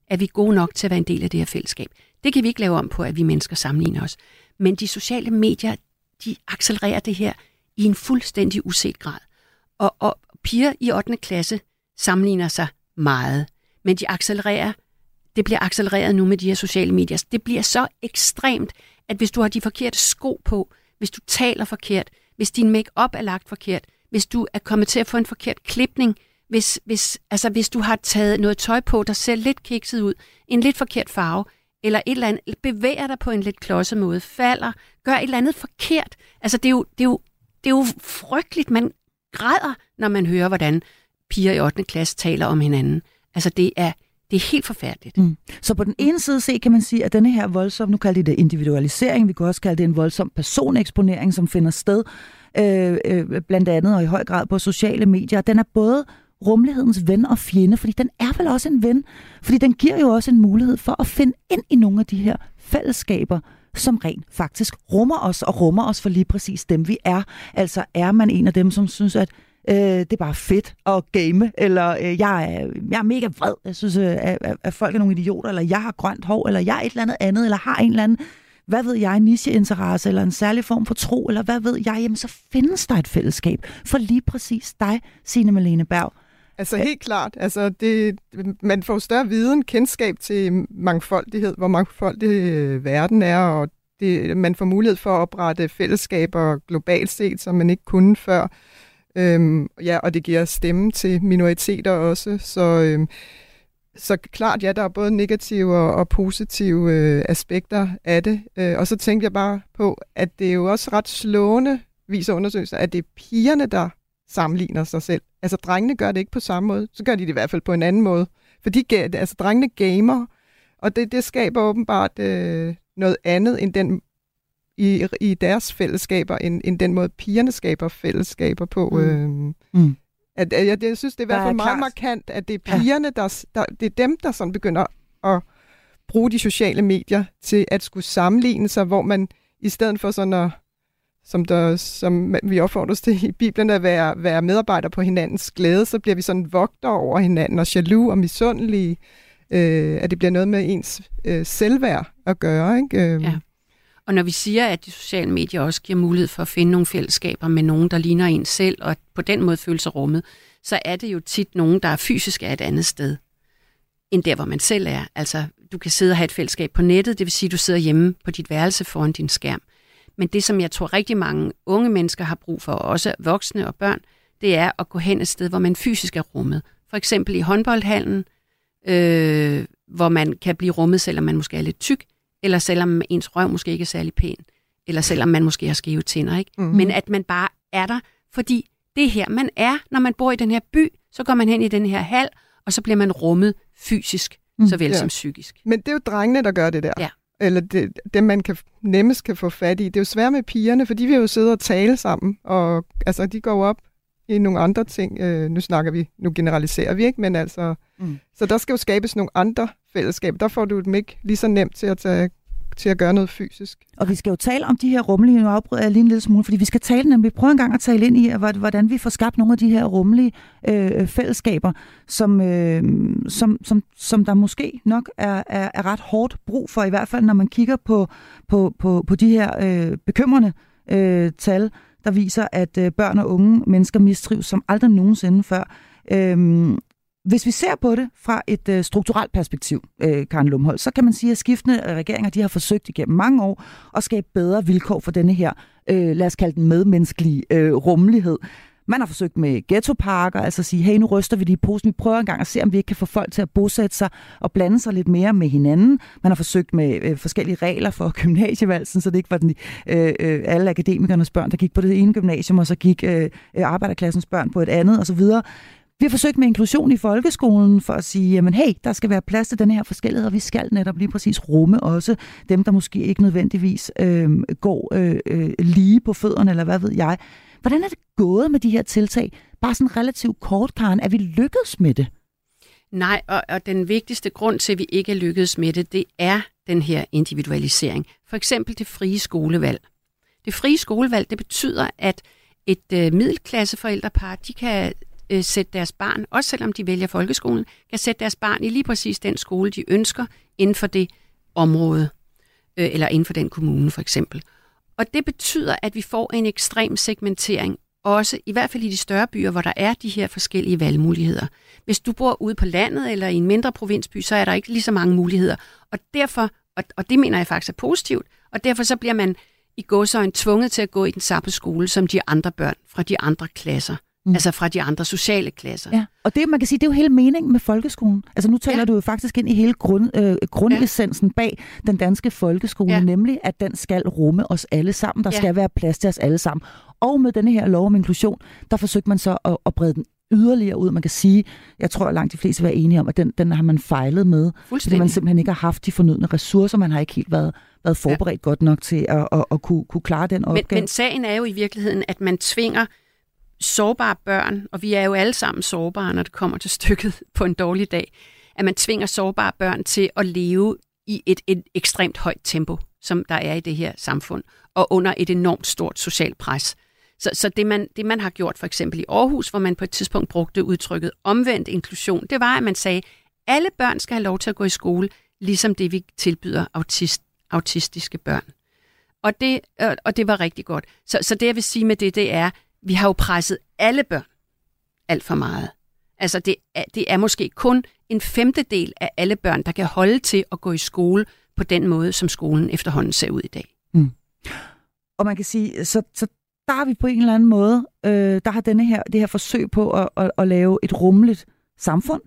er vi gode nok til at være en del af det her fællesskab. Det kan vi ikke lave om på, at vi mennesker sammenligner os. Men de sociale medier, de accelererer det her i en fuldstændig uset grad. Og, og piger i 8. klasse sammenligner sig meget, men de accelererer det bliver accelereret nu med de her sociale medier. Det bliver så ekstremt, at hvis du har de forkerte sko på, hvis du taler forkert, hvis din make-up er lagt forkert, hvis du er kommet til at få en forkert klipning, hvis, hvis, altså hvis du har taget noget tøj på, der ser lidt kikset ud, en lidt forkert farve, eller et eller andet, bevæger dig på en lidt klodset måde, falder, gør et eller andet forkert. Altså det er jo, det er jo, det er jo frygteligt. Man græder, når man hører, hvordan piger i 8. klasse taler om hinanden. Altså det er, det er helt forfærdeligt. Mm. Så på den ene side se, kan man sige, at denne her voldsom, nu kalder det individualisering, vi kan også kalde det en voldsom personeksponering, som finder sted, øh, øh, blandt andet og i høj grad på sociale medier, den er både rummelighedens ven og fjende, fordi den er vel også en ven, fordi den giver jo også en mulighed for at finde ind i nogle af de her fællesskaber, som rent faktisk rummer os, og rummer os for lige præcis dem, vi er. Altså er man en af dem, som synes, at øh, det er bare fedt at game, eller øh, jeg, er, jeg er mega vred, jeg synes, øh, at, at folk er nogle idioter, eller jeg har grønt hår, eller jeg er et eller andet andet, eller har en eller anden hvad ved jeg, nicheinteresse eller en særlig form for tro, eller hvad ved jeg, jamen så findes der et fællesskab for lige præcis dig, Signe Malene Berg. Altså helt klart. Altså, det, man får større viden, kendskab til mangfoldighed, hvor mangfoldig øh, verden er, og det, man får mulighed for at oprette fællesskaber globalt set, som man ikke kunne før. Øhm, ja, og det giver stemme til minoriteter også. Så, øhm, så klart, ja, der er både negative og, og positive øh, aspekter af det. Øh, og så tænkte jeg bare på, at det er jo også ret slående, viser undersøgelser, at det er pigerne, der sammenligner sig selv. Altså, drengene gør det ikke på samme måde. Så gør de det i hvert fald på en anden måde. For de, altså, drengene gamer, og det, det skaber åbenbart øh, noget andet end den i, i deres fællesskaber, end, end den måde pigerne skaber fællesskaber på. Mm. Øh, mm. At, at jeg, jeg synes, det er i hvert fald meget markant, at det er pigerne, ja. der, der, det er dem, der sådan begynder at bruge de sociale medier til at skulle sammenligne sig, hvor man i stedet for sådan at som, der, som vi opfordres til i Bibelen, at være, være medarbejder på hinandens glæde, så bliver vi sådan vogter over hinanden og jaloux og misundelige, øh, at det bliver noget med ens øh, selvværd at gøre. Ikke? Øh. Ja. Og når vi siger, at de sociale medier også giver mulighed for at finde nogle fællesskaber med nogen, der ligner en selv, og på den måde føle sig rummet, så er det jo tit nogen, der er fysisk er et andet sted, end der, hvor man selv er. Altså, du kan sidde og have et fællesskab på nettet, det vil sige, at du sidder hjemme på dit værelse foran din skærm. Men det, som jeg tror rigtig mange unge mennesker har brug for, også voksne og børn, det er at gå hen et sted, hvor man fysisk er rummet. For eksempel i håndboldhallen, øh, hvor man kan blive rummet, selvom man måske er lidt tyk, eller selvom ens røv måske ikke er særlig pæn, eller selvom man måske har skæve tænder. Ikke? Mm-hmm. Men at man bare er der, fordi det er her, man er. Når man bor i den her by, så går man hen i den her hal, og så bliver man rummet fysisk, mm, såvel ja. som psykisk. Men det er jo drengene, der gør det der. Ja eller det, dem, man kan, nemmest kan få fat i. Det er jo svært med pigerne, for de vil jo sidde og tale sammen, og altså, de går op i nogle andre ting. Øh, nu snakker vi, nu generaliserer vi ikke, men altså, mm. så der skal jo skabes nogle andre fællesskaber. Der får du dem ikke lige så nemt til at tage til at gøre noget fysisk. Og vi skal jo tale om de her rummelige, nu afbryder jeg lige en lille smule, fordi vi skal tale nemlig, prøve en gang at tale ind i, hvordan vi får skabt nogle af de her rummelige øh, fællesskaber, som, øh, som, som, som der måske nok er, er, er ret hårdt brug for, i hvert fald når man kigger på, på, på, på de her øh, bekymrende øh, tal, der viser, at øh, børn og unge mennesker mistrives som aldrig nogensinde før. Øhm, hvis vi ser på det fra et øh, strukturelt perspektiv, øh, Karen Lumhold, så kan man sige, at skiftende regeringer de har forsøgt igennem mange år at skabe bedre vilkår for denne her, øh, lad os kalde den medmenneskelige øh, rummelighed. Man har forsøgt med ghettoparker, altså at sige, hey, nu ryster vi de i posen, vi prøver engang at se, om vi ikke kan få folk til at bosætte sig og blande sig lidt mere med hinanden. Man har forsøgt med øh, forskellige regler for gymnasievalsen, så det ikke var den, øh, øh, alle akademikernes børn, der gik på det ene gymnasium, og så gik øh, øh arbejderklassens børn på et andet osv. Vi har forsøgt med inklusion i folkeskolen for at sige, jamen hey, der skal være plads til den her forskellighed, og vi skal netop lige præcis rumme også dem, der måske ikke nødvendigvis øh, går øh, øh, lige på fødderne, eller hvad ved jeg. Hvordan er det gået med de her tiltag? Bare sådan relativt kort, Karen. Er vi lykkedes med det? Nej, og, og den vigtigste grund til, at vi ikke er lykkedes med det, det er den her individualisering. For eksempel det frie skolevalg. Det frie skolevalg, det betyder, at et øh, middelklasseforældrepar, de kan øh, sætte deres barn, også selvom de vælger folkeskolen, kan sætte deres barn i lige præcis den skole, de ønsker inden for det område, øh, eller inden for den kommune for eksempel. Og det betyder, at vi får en ekstrem segmentering også, i hvert fald i de større byer, hvor der er de her forskellige valgmuligheder. Hvis du bor ude på landet eller i en mindre provinsby, så er der ikke lige så mange muligheder. Og derfor, og, og det mener jeg faktisk er positivt, og derfor så bliver man i gåsøjne tvunget til at gå i den samme skole som de andre børn fra de andre klasser. Mm. Altså fra de andre sociale klasser. Ja. Og det, man kan sige, det er jo hele meningen med folkeskolen. Altså nu taler ja. du jo faktisk ind i hele grund, øh, grundessensen ja. bag den danske folkeskole, ja. nemlig at den skal rumme os alle sammen. Der ja. skal være plads til os alle sammen. Og med denne her lov om inklusion, der forsøgte man så at, at brede den yderligere ud. Man kan sige, jeg tror, at langt de fleste vil være enige om, at den, den har man fejlet med. Fordi man simpelthen ikke har haft de fornødne ressourcer. Man har ikke helt været, været forberedt ja. godt nok til at, at, at kunne, kunne klare den opgave. Men, men sagen er jo i virkeligheden, at man tvinger sårbare børn, og vi er jo alle sammen sårbare, når det kommer til stykket på en dårlig dag, at man tvinger sårbare børn til at leve i et, et ekstremt højt tempo, som der er i det her samfund, og under et enormt stort socialt pres. Så, så det, man, det, man har gjort for eksempel i Aarhus, hvor man på et tidspunkt brugte udtrykket omvendt inklusion, det var, at man sagde, alle børn skal have lov til at gå i skole, ligesom det, vi tilbyder autist, autistiske børn. Og det, øh, og det var rigtig godt. Så, så det, jeg vil sige med det, det er, vi har jo presset alle børn alt for meget. Altså det er, det er måske kun en femtedel af alle børn, der kan holde til at gå i skole på den måde, som skolen efterhånden ser ud i dag. Mm. Og man kan sige, så, så der har vi på en eller anden måde, øh, der har denne her, det her forsøg på at, at, at lave et rummeligt samfund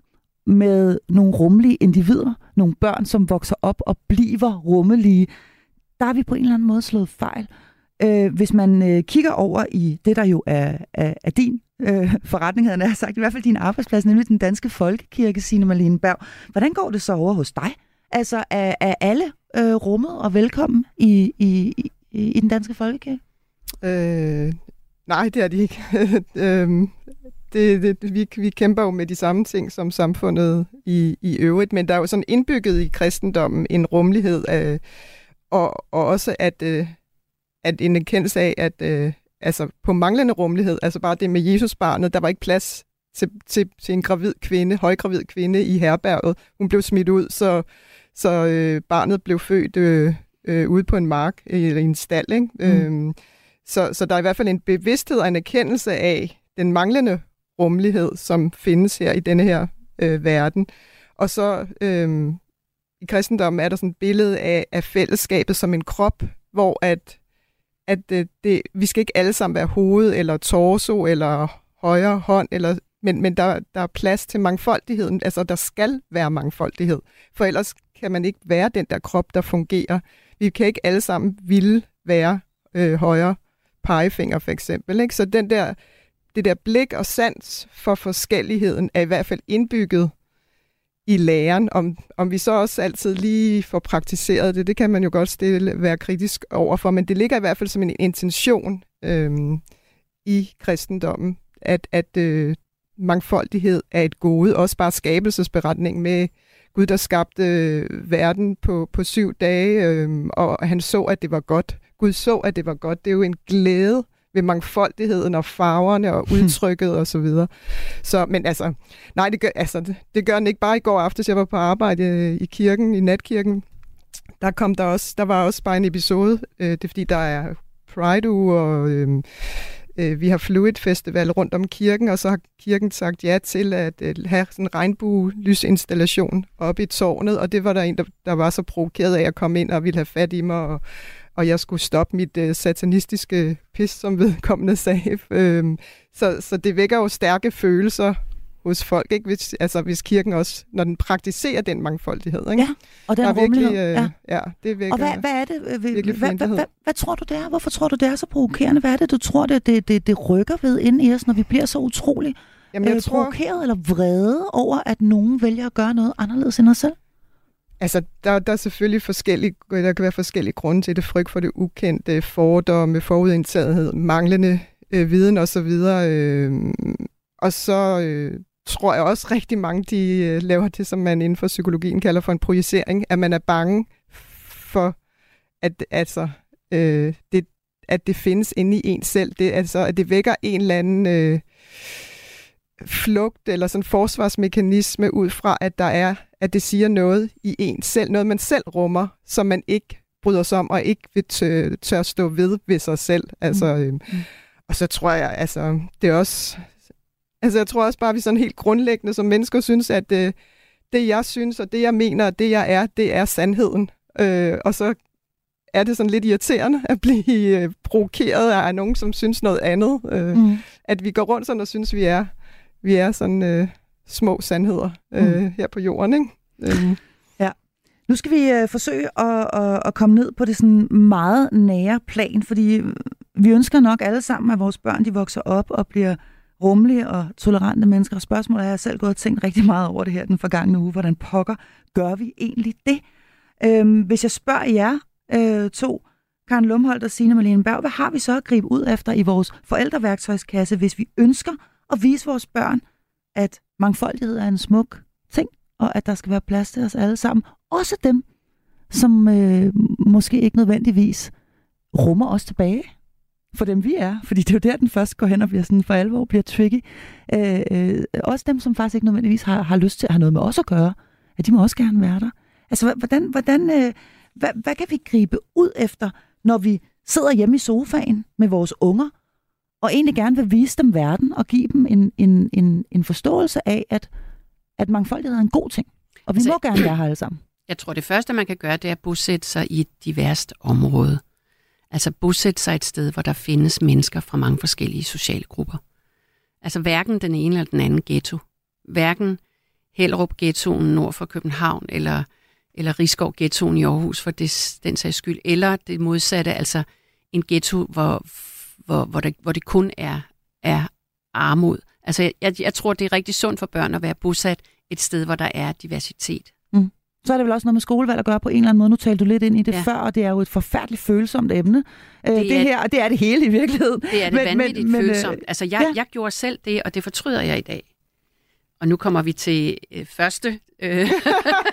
med nogle rummelige individer, nogle børn, som vokser op og bliver rummelige, der har vi på en eller anden måde slået fejl. Øh, hvis man øh, kigger over i det, der jo er, er, er din øh, forretning, havde jeg sagt, i hvert fald din arbejdsplads, nemlig den danske folkekirke, Signe Marlene Berg. Hvordan går det så over hos dig? Altså, er, er alle øh, rummet og velkommen i, i, i, i den danske folkekirke? Øh, nej, det er de ikke. Øhm, det, det, vi, vi kæmper jo med de samme ting som samfundet i, i øvrigt, men der er jo sådan indbygget i kristendommen en rummelighed, af, og, og også at... Øh, at en erkendelse af, at øh, altså på manglende rummelighed, altså bare det med Jesusbarnet, der var ikke plads til, til, til en gravid kvinde, højgravid kvinde i herberget. Hun blev smidt ud, så, så øh, barnet blev født øh, øh, ude på en mark eller i en stald. Ikke? Mm. Øhm, så, så der er i hvert fald en bevidsthed og en erkendelse af den manglende rummelighed, som findes her i denne her øh, verden. Og så øh, i kristendommen er der sådan et billede af, af fællesskabet som en krop, hvor at at det, det, vi skal ikke alle sammen være hoved eller torso eller højre hånd, eller, men, men der, der er plads til mangfoldigheden. Altså, der skal være mangfoldighed. For ellers kan man ikke være den der krop, der fungerer. Vi kan ikke alle sammen ville være øh, højre pegefinger, for eksempel. Ikke? Så den der, det der blik og sans for forskelligheden er i hvert fald indbygget i læren. Om, om vi så også altid lige får praktiseret det, det kan man jo godt stille, være kritisk overfor, men det ligger i hvert fald som en intention øhm, i kristendommen, at, at øh, mangfoldighed er et gode, også bare skabelsesberetning med Gud, der skabte øh, verden på, på syv dage, øh, og han så, at det var godt. Gud så, at det var godt. Det er jo en glæde ved mangfoldigheden og farverne og udtrykket og så videre. Så, men altså, nej, det gør, altså, det, det gør den ikke bare i går aftes. Jeg var på arbejde øh, i kirken, i natkirken. Der kom der også, der var også bare en episode. Øh, det er fordi, der er Pride og øh, øh, vi har Fluid Festival rundt om kirken, og så har kirken sagt ja til at øh, have sådan en regnbue-lysinstallation oppe i tårnet, og det var der en, der, der var så provokeret af at komme ind og ville have fat i mig og og jeg skulle stoppe mit øh, satanistiske pis, som vedkommende sagde. Øhm, så, så det vækker jo stærke følelser hos folk, ikke? Hvis, altså hvis kirken også, når den praktiserer den mangfoldighed. Ikke? Ja, og den rummelighed. Øh, ja. ja, det vækker Og hvad, hvad er det? Øh, hvad, hvad, hvad, hvad tror du det er? Hvorfor tror du det er så provokerende? Hvad er det, du tror, det, det, det, det rykker ved inde i os, når vi bliver så utrolig Jamen, jeg øh, tror... provokeret eller vrede over, at nogen vælger at gøre noget anderledes end os selv? Altså, der, der er selvfølgelig forskellige, der kan være forskellige grunde til det. Frygt for det ukendte, fordomme, forudindtagethed, manglende øh, viden osv. Øh, og så øh, tror jeg også rigtig mange, de øh, laver det, som man inden for psykologien kalder for en projicering, at man er bange for, at, altså, øh, det, at det findes inde i en selv. Det, altså, at det vækker en eller anden... Øh, flugt eller sådan forsvarsmekanisme ud fra, at der er, at det siger noget i en selv, noget man selv rummer, som man ikke bryder sig om og ikke vil tør, tør stå ved ved sig selv. Altså, mm. øh, og så tror jeg, altså, det er også... Altså, jeg tror også bare, at vi sådan helt grundlæggende som mennesker synes, at øh, det, jeg synes, og det, jeg mener, og det, jeg er, det er sandheden. Øh, og så er det sådan lidt irriterende at blive øh, provokeret af nogen, som synes noget andet. Øh, mm. At vi går rundt sådan og synes, vi er, vi er sådan øh, små sandheder øh, mm. her på jorden. Ikke? Øh. Ja. Nu skal vi øh, forsøge at, at, at komme ned på det sådan meget nære plan, fordi vi ønsker nok alle sammen, at vores børn de vokser op og bliver rummelige og tolerante mennesker. Og spørgsmålet er, jeg selv gået og tænkt rigtig meget over det her den forgangne uge. Hvordan pokker gør vi egentlig det? Øhm, hvis jeg spørger jer øh, to, Karen Lumholdt og Signe Malene Berg, hvad har vi så at gribe ud efter i vores forældreværktøjskasse, hvis vi ønsker og vise vores børn, at mangfoldighed er en smuk ting, og at der skal være plads til os alle sammen. Også dem, som øh, måske ikke nødvendigvis rummer os tilbage for dem vi er, fordi det er jo der, den først går hen og bliver sådan for alvor, bliver tricky. Øh, øh, også dem, som faktisk ikke nødvendigvis har, har lyst til at have noget med os at gøre, at de må også gerne være der. Altså, hvordan, hvordan, øh, hvad, hvad kan vi gribe ud efter, når vi sidder hjemme i sofaen med vores unger, og egentlig gerne vil vise dem verden og give dem en, en, en, en forståelse af, at, at mangfoldighed er en god ting. Og vi altså, må gerne være her alle sammen. Jeg tror, det første, man kan gøre, det er at bosætte sig i et diverst område. Altså bosætte sig et sted, hvor der findes mennesker fra mange forskellige sociale grupper. Altså hverken den ene eller den anden ghetto. Hverken Hellerup ghettoen nord for København, eller, eller Rigskov ghettoen i Aarhus for det, den sags skyld, eller det modsatte, altså en ghetto, hvor, hvor, hvor, det, hvor det kun er, er armod. Altså jeg, jeg tror, det er rigtig sundt for børn at være bosat et sted, hvor der er diversitet. Mm så er det vel også noget med skolevalg at gøre på en eller anden måde. Nu talte du lidt ind i det ja. før, og det er jo et forfærdeligt følsomt emne. Øh, det, det her, og det er det hele i virkeligheden. Det er det men, vanvittigt men, følsomt. Øh, altså, jeg, ja. jeg gjorde selv det, og det fortryder jeg i dag. Og nu kommer vi til øh, første, øh,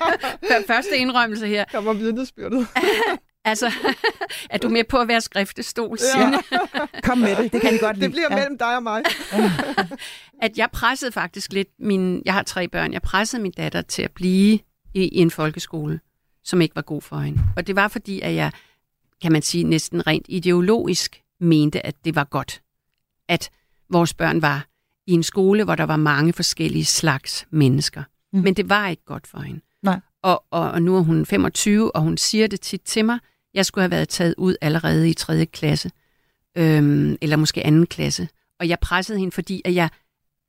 første indrømmelse her. Kommer vidnesbyrdet. altså, er du med på at være skriftestol, Ja. Kom med det, det kan jeg godt lide. Det bliver ja. mellem dig og mig. at jeg pressede faktisk lidt min... Jeg har tre børn. Jeg pressede min datter til at blive i, i en folkeskole, som ikke var god for hende. Og det var fordi, at jeg, kan man sige, næsten rent ideologisk mente, at det var godt, at vores børn var i en skole, hvor der var mange forskellige slags mennesker. Mm. Men det var ikke godt for hende. Nej. Og, og, og nu er hun 25, og hun siger det tit til mig. Jeg skulle have været taget ud allerede i 3. klasse, øhm, eller måske anden klasse. Og jeg pressede hende, fordi at jeg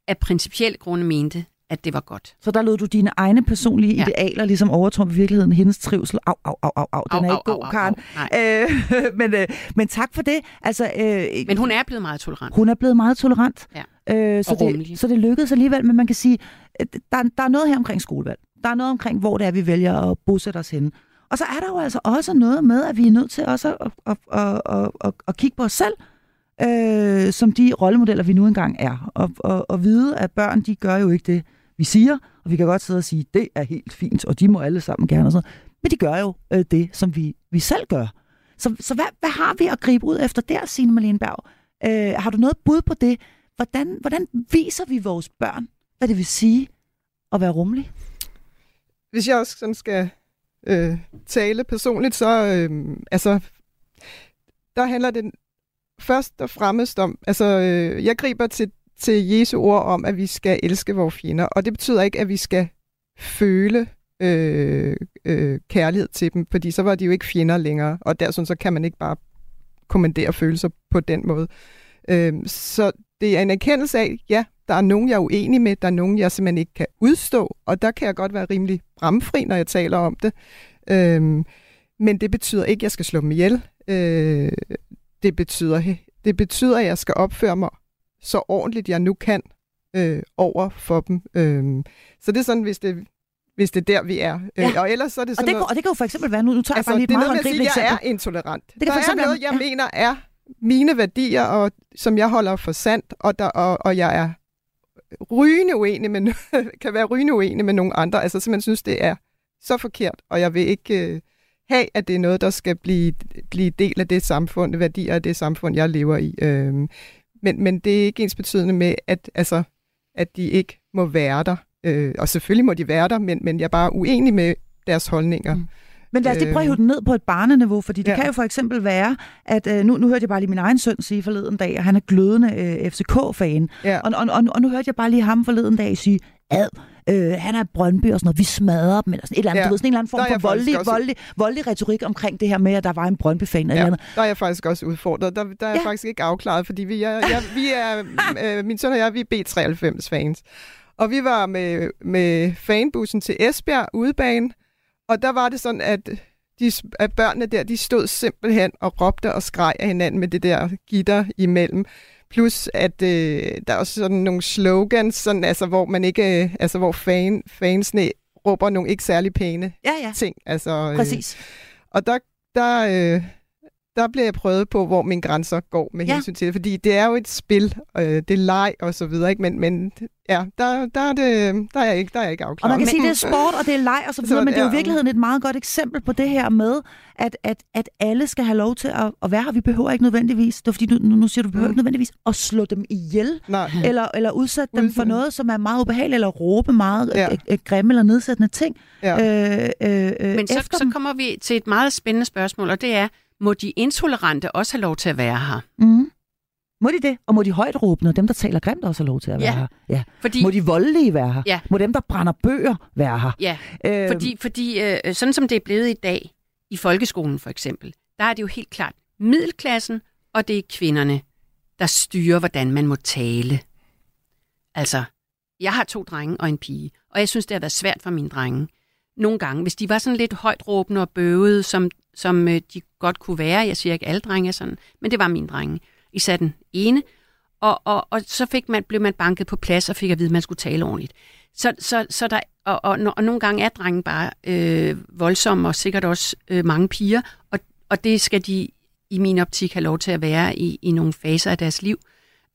af principielle grunde mente, at det var godt. Så der lod du dine egne personlige ja. idealer ligesom overtrumfe virkeligheden, hendes trivsel. Au, au, au, au, au. Den au, er ikke au, god, au, Karen. Au, øh, men, øh, men tak for det. Altså, øh, men hun er blevet meget tolerant. Hun er blevet meget tolerant. Ja. Øh, så, det, så det lykkedes alligevel, men man kan sige, der, der er noget her omkring skolevalg. Der er noget omkring, hvor det er, vi vælger at bosætte os henne. Og så er der jo altså også noget med, at vi er nødt til også at, at, at, at, at, at kigge på os selv, øh, som de rollemodeller, vi nu engang er. Og, og, og vide, at børn, de gør jo ikke det, vi siger, og vi kan godt sidde og sige, det er helt fint, og de må alle sammen gerne. Og sådan. Men de gør jo øh, det, som vi, vi selv gør. Så, så hvad, hvad har vi at gribe ud efter der, Signe Malene Berg? Øh, har du noget bud på det? Hvordan, hvordan viser vi vores børn, hvad det vil sige at være rummelig? Hvis jeg også sådan skal øh, tale personligt, så øh, altså, der handler det først og fremmest om, altså øh, jeg griber til til Jesu ord om, at vi skal elske vores fjender. Og det betyder ikke, at vi skal føle øh, øh, kærlighed til dem, fordi så var de jo ikke fjender længere, og der så kan man ikke bare kommandere følelser på den måde. Øh, så det er en erkendelse af, ja, der er nogen, jeg er uenig med, der er nogen, jeg simpelthen ikke kan udstå, og der kan jeg godt være rimelig bramfri, når jeg taler om det. Øh, men det betyder ikke, at jeg skal slå dem ihjel. Øh, det betyder, det betyder, at jeg skal opføre mig så ordentligt jeg nu kan øh, over for dem. Øh, så det er sådan, hvis det, hvis det er der, vi er. Øh, ja. Og ellers så er det sådan og det, noget, og det kan jo for eksempel være, nu, nu tager altså, jeg bare lige et meget håndgribeligt eksempel. Jeg er intolerant. Det kan der for eksempel, er noget, jeg ja. mener er mine værdier, og som jeg holder for sandt, og, der, og, og jeg er rygende uenig med, kan være rygende uenig med nogle andre. Altså simpelthen synes, det er så forkert, og jeg vil ikke øh, have, at det er noget, der skal blive, blive del af det samfund, værdier af det samfund, jeg lever i. Øh, men, men det er ikke ens betydende med, at, altså, at de ikke må være der. Øh, og selvfølgelig må de være der, men, men jeg er bare uenig med deres holdninger. Mm. Men lad os lige prøve den ned på et barneniveau, fordi det Ja. kan jo for eksempel være, at øh, nu, nu hørte jeg bare lige min egen søn sige forleden dag, at han er glødende øh, FCK-fan. Ja. Og, og, og, og nu hørte jeg bare lige ham forleden dag sige, ad, øh, han er Brøndby og sådan noget, vi smadrer dem, eller sådan et eller andet, Ja. du ved, sådan en eller anden form jeg for voldelig, også- voldelig, voldelig retorik omkring det her med, at der var en Brøndby-fan eller Ja, andet. der er jeg faktisk også udfordret. Der, der er jeg Ja. faktisk ikke afklaret, fordi vi er, jeg, vi er øh, min søn og jeg, vi er B93-fans. Og vi var med, med fanbussen til Esbjerg udebane, og der var det sådan, at, de, at børnene der, de stod simpelthen og råbte og skreg af hinanden med det der gitter imellem. Plus, at øh, der er også sådan nogle slogans, sådan, altså, hvor man ikke, øh, altså, hvor fan, fansene råber nogle ikke særlig pæne Ja, ja, ting. Altså, øh, præcis. og der, der, øh, der bliver jeg prøvet på, hvor mine grænser går med Ja. hensyn til det. Fordi det er jo et spil, øh, det er leg og så videre, ikke? Men, men ja, der, der, er det, der, er jeg ikke, der er jeg ikke Og afklaret. man kan sige, det er sport, og det er leg og så videre, Så, men det er jo i ja. virkeligheden et meget godt eksempel på det her med, at, at, at alle skal have lov til at, at være her. Vi behøver ikke nødvendigvis, det er fordi, nu nu siger du, vi behøver Mm. ikke nødvendigvis at slå dem ihjel, Nej. eller, eller udsætte dem for noget, som er meget ubehageligt, eller råbe meget Ja. ja. øh, grimme eller nedsættende ting. Ja. Øh, øh, øh, Men så, efter så dem. kommer vi til et meget spændende spørgsmål, og det er, må de intolerante også have lov til at være her? Mm. Må de det? Og må de højt råbende, og dem, der taler grimt, også have lov til at være Ja. her? Ja. Fordi, Må de voldelige være her? Ja. Må dem, der brænder bøger, være her? ja, Øh, fordi, fordi øh, sådan som det er blevet i dag, i folkeskolen for eksempel, der er det jo helt klart middelklassen, og det er kvinderne, der styrer, hvordan man må tale. Altså, jeg har to drenge og en pige, og jeg synes, det har været svært for mine drenge. Nogle gange, hvis de var sådan lidt højt råbende og bøvede, som, som øh, de godt kunne være, jeg siger ikke alle drenge er sådan, men det var mine drenge, især den ene, og, og, og så fik man, blev man banket på plads og fik at vide, at man skulle tale ordentligt. Så, så, så der, og, og, og, og nogle gange er drengen bare øh, voldsomme, og sikkert også øh, mange piger, og, og det skal de i min optik have lov til at være i, i nogle faser af deres liv.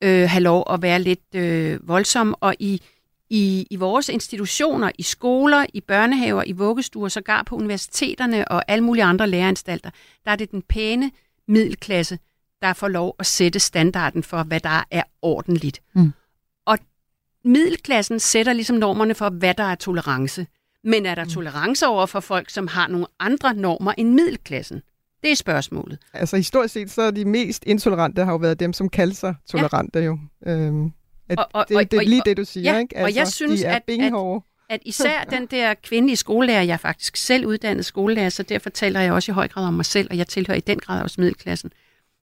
Øh, have lov at være lidt øh, voldsomme, og i, i, i vores institutioner, i skoler, i børnehaver, i vuggestuer, sågar på universiteterne og alle mulige andre læreanstalter, der er det den pæne middelklasse, der får lov at sætte standarden for, hvad der er ordentligt. Mm. Og middelklassen sætter ligesom normerne for, hvad der er tolerance. Men er der Mm. tolerance over for folk, som har nogle andre normer end middelklassen? Det er spørgsmålet. Altså historisk set, så er de mest intolerante har jo været dem, som kalder sig tolerante jo. Øhm, at Og- og- det, og- det er og- lige det, du siger, ja, ikke? Altså, og jeg synes, de er at- at-. At især den der kvindelige skolelærer, jeg er faktisk selv uddannet skolelærer, så derfor taler jeg også i høj grad om mig selv, og jeg tilhører i den grad også middelklassen.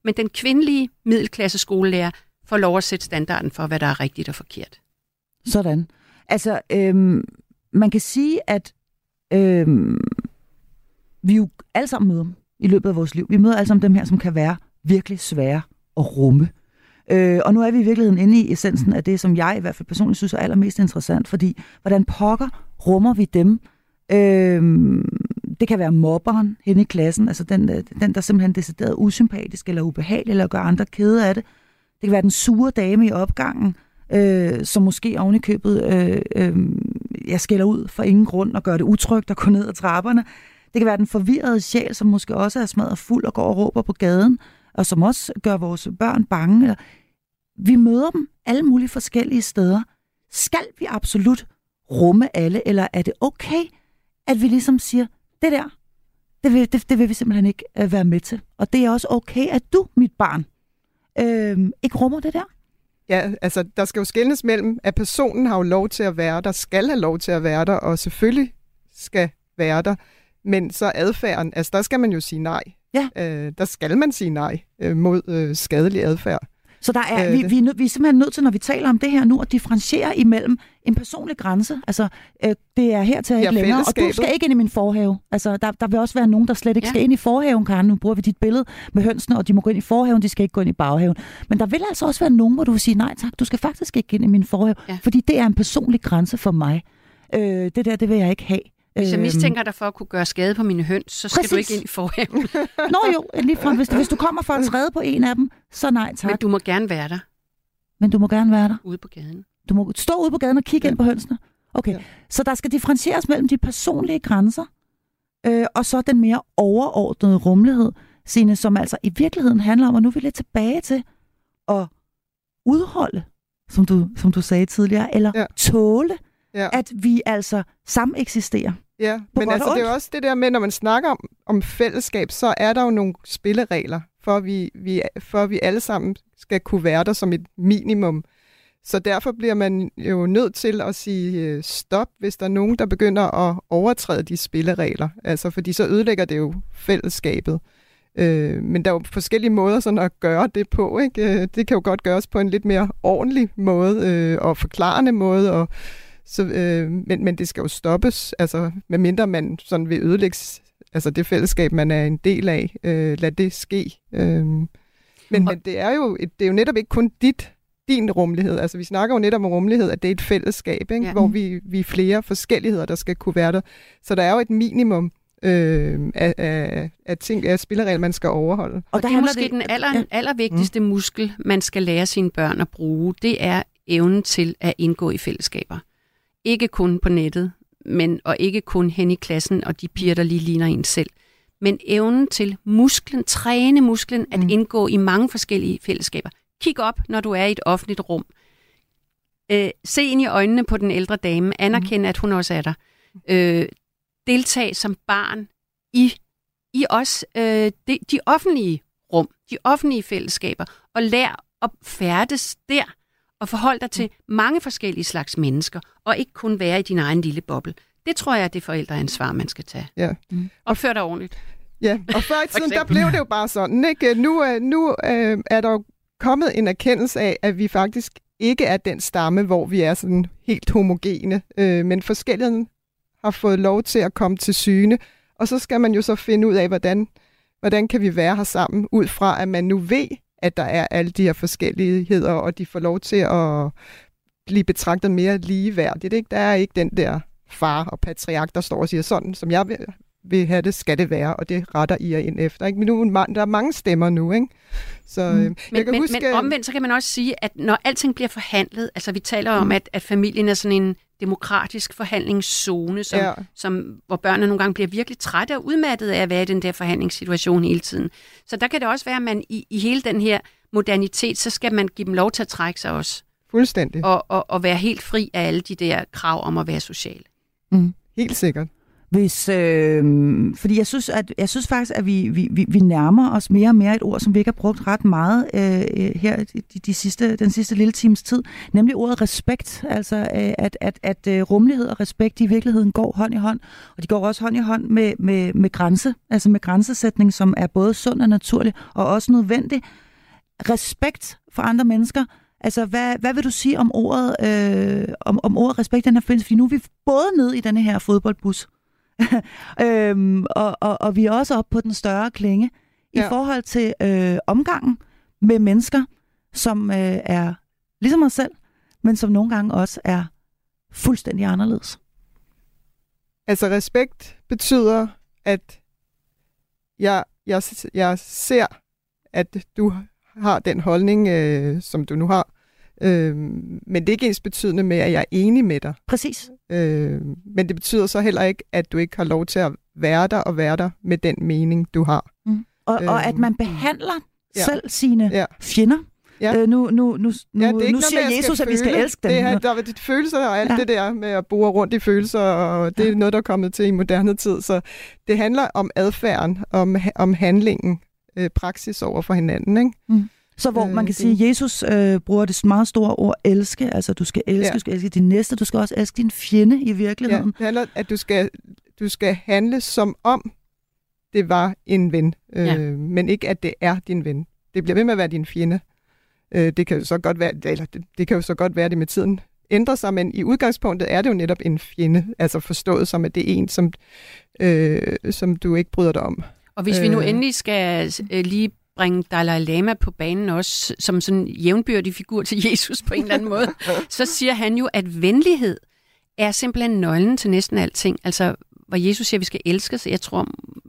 Men den kvindelige middelklasse skolelærer får lov at sætte standarden for, hvad der er rigtigt og forkert. Sådan. Altså, øhm, man kan sige, at øhm, vi jo alle sammen møder dem i løbet af vores liv. Vi møder alle sammen dem her, som kan være virkelig svære at rumme. Øh, og nu er vi i virkeligheden inde i essensen af det, som jeg i hvert fald personligt synes er allermest interessant, fordi hvordan pokker rummer vi dem? Øh, det kan være mobberen hen i klassen, altså den, øh, den der simpelthen er decideret usympatisk eller ubehagelig, eller gør andre kede af det. Det kan være den sure dame i opgangen, øh, som måske oven i købet øh, øh, jeg skælder ud for ingen grund og gør det utrygt at gå ned ad trapperne. Det kan være den forvirrede sjæl, som måske også er smadret fuld og går og råber på gaden, og som også gør vores børn bange. Eller... Vi møder dem alle mulige forskellige steder. Skal vi absolut rumme alle, eller er det okay, at vi ligesom siger, det der, det vil, det, det vil vi simpelthen ikke øh, være med til. Og det er også okay, at du, mit barn, øh, ikke rummer det der. Ja, altså der skal jo skældes mellem, at personen har jo lov til at være der, skal have lov til at være der, og selvfølgelig skal være der. Men så adfærden, altså der skal man jo sige nej. Ja. Øh, der skal man sige nej øh, mod øh, skadelig adfærd. Så der er, Øh, vi, vi, er nød, vi er simpelthen nødt til, når vi taler om det her nu, at differentiere imellem en personlig grænse. Altså, øh, det er her til Ja, ikke længere, og du skal ikke ind i min forhave. Altså, der, der vil også være nogen, der slet ikke Ja. ja. skal ind i forhaven, Karen. Nu bruger vi dit billede med hønsene, og de må gå ind i forhaven, de skal ikke gå ind i baghaven. Men der vil altså også være nogen, hvor du vil sige, nej tak, du skal faktisk ikke ind i min forhave, Ja. fordi det er en personlig grænse for mig. Øh, det der, det vil jeg ikke have. Hvis jeg Øhm, mistænker dig for at kunne gøre skade på mine høns, så skal du Præcis. ikke ind i forhaven. Nå jo, lige fra, hvis, hvis du kommer for at træde på en af dem, så nej tak. Men du må gerne være der Men du må gerne være der. ude på gaden. Du må stå ude på gaden og kigge Ja. ind på hønsene. Okay, Ja. så der skal differentieres mellem de personlige grænser, øh, og så den mere overordnede rummelighed, Signe, som altså i virkeligheden handler om, og nu er vi lidt tilbage til, at udholde, som du, som du sagde tidligere, eller Ja. ja. tåle, Ja. at vi altså sameksisterer Ja, men altså, det er jo også det der med, når man snakker om, om fællesskab, så er der jo nogle spilleregler, for at vi, vi, for at vi alle sammen skal kunne være der som et minimum. Så derfor bliver man jo nødt til at sige øh, stop, hvis der er nogen, der begynder at overtræde de spilleregler. Altså, fordi så ødelægger det jo fællesskabet. Øh, men der er jo forskellige måder sådan at gøre det på. Ikke? Øh, det kan jo godt gøres på en lidt mere ordentlig måde øh, og forklarende måde. Og, så, øh, men, men det skal jo stoppes, altså, medmindre man sådan vil ødelægge altså det fællesskab, man er en del af. Øh, lad det ske. Øh, men, men det er jo det er jo netop ikke kun dit din rummelighed. Altså vi snakker jo netop om rummelighed, at det er et fællesskab, ikke? Ja. hvor vi, vi er flere forskelligheder, der skal kunne være der. Så der er jo et minimum øh, af, af, af ting, af spilleregler, man skal overholde. Og, og der det er måske det, den aller, ja. allervigtigste mm. muskel, man skal lære sine børn at bruge, det er evnen til at indgå i fællesskaber. Ikke kun på nettet, men og ikke kun hen i klassen og de piger, der lige ligner en selv. Men evnen til musklen, træne musklen at mm. indgå i mange forskellige fællesskaber. Kig op, når du er i et offentligt rum. Øh, se ind i øjnene på den ældre dame. Anerkend, mm. at hun også er der. Øh, deltag som barn i, i også øh, de, de offentlige rum, de offentlige fællesskaber, og lær at færdes der, og forholde dig til mange forskellige slags mennesker, og ikke kun være i din egen lille boble. Det tror jeg er det forældreansvar, man skal tage. Ja. Mm. Opfør dig ordentligt. Ja, og før i tiden, der blev det jo bare sådan. Ikke? Nu, øh, nu øh, er der jo kommet en erkendelse af, at vi faktisk ikke er den stamme, hvor vi er sådan helt homogene, øh, men forskelligheden har fået lov til at komme til syne, og så skal man jo så finde ud af, hvordan, hvordan kan vi være her sammen, ud fra at man nu ved, at der er alle de her forskelligheder, og de får lov til at blive betragtet mere ligeværdigt. Ikke? Der er ikke den der far og patriark, der står og siger sådan, som jeg vil, vil have det, skal det være, og det retter I jer ind efter. Ikke? Men nu, der er mange stemmer nu, ikke? Så, mm. Øh, jeg men, kan men, huske, men omvendt så kan man også sige, at når alting bliver forhandlet, altså vi taler om, mm. at, at familien er sådan en demokratisk forhandlingszone, som, ja. som, hvor børnene nogle gange bliver virkelig trætte og udmattede af at være i den der forhandlingssituation hele tiden. Så der kan det også være, at man i, i hele den her modernitet, så skal man give dem lov til at trække sig også. Fuldstændig. Og, og, og være helt fri af alle de der krav om at være social. Mm. Helt sikkert. Hvis, øh, fordi jeg synes, at, jeg synes faktisk, at vi, vi, vi nærmer os mere og mere et ord, som vi ikke har brugt ret meget øh, øh her de, de sidste, den sidste lille times tid, nemlig ordet respekt. Altså, øh, at, at, at øh, rummelighed og respekt i virkeligheden går hånd i hånd, og de går også hånd i hånd med, med, med grænse, altså med grænsesætning, som er både sund og naturlig, og også nødvendig. Respekt for andre mennesker, Altså, hvad, hvad vil du sige om ordet, øh, om, om ordet respekt den her forbindelse? Fordi nu er vi både nede i denne her fodboldbus, øhm, og, og, og vi er også oppe på den større klinge ja. i forhold til øh, omgangen med mennesker, som øh, er ligesom os selv, men som nogle gange også er fuldstændig anderledes. Altså respekt betyder, at jeg, jeg, jeg ser, at du har den holdning, øh, som du nu har, Øh, men det er ikke ens betydende med, at jeg er enig med dig. Præcis. Øh, men det betyder så heller ikke, at du ikke har lov til at være der og være der med den mening, du har. Mm. Og, øh, og at man behandler ja. selv sine ja. fjender. Ja. Øh, nu nu, nu, nu, ja, nu siger noget, Jesus, at vi skal elske dem. Det er, der er de følelser og alt ja. det der med at bore rundt i følelser, og det ja. er noget, der er kommet til i moderne tid. Så det handler om adfærden, om, om handlingen, øh, praksis over for hinanden. Ikke? Mm. Så hvor øh, man kan det... sige, at Jesus øh, bruger det meget store ord elske, altså du skal elske, ja. du skal elske din næste, du skal også elske din fjende i virkeligheden. Ja, det handler at du skal, du skal handle som om det var en ven, øh, ja. men ikke at det er din ven. Det bliver ved med at være din fjende. Øh, det kan jo så godt være, eller det, det kan jo så godt være det med tiden ændrer sig, men i udgangspunktet er det jo netop en fjende, altså forstået som, at det er en, som, øh, som du ikke bryder dig om. Og hvis vi nu øh. endelig skal øh, lige bringe Dalai Lama på banen også, som sådan en jævnbyrdig figur til Jesus på en eller anden måde, så siger han jo, at venlighed er simpelthen nøglen til næsten alting. Altså, hvor Jesus siger, at vi skal elske sig. Jeg tror,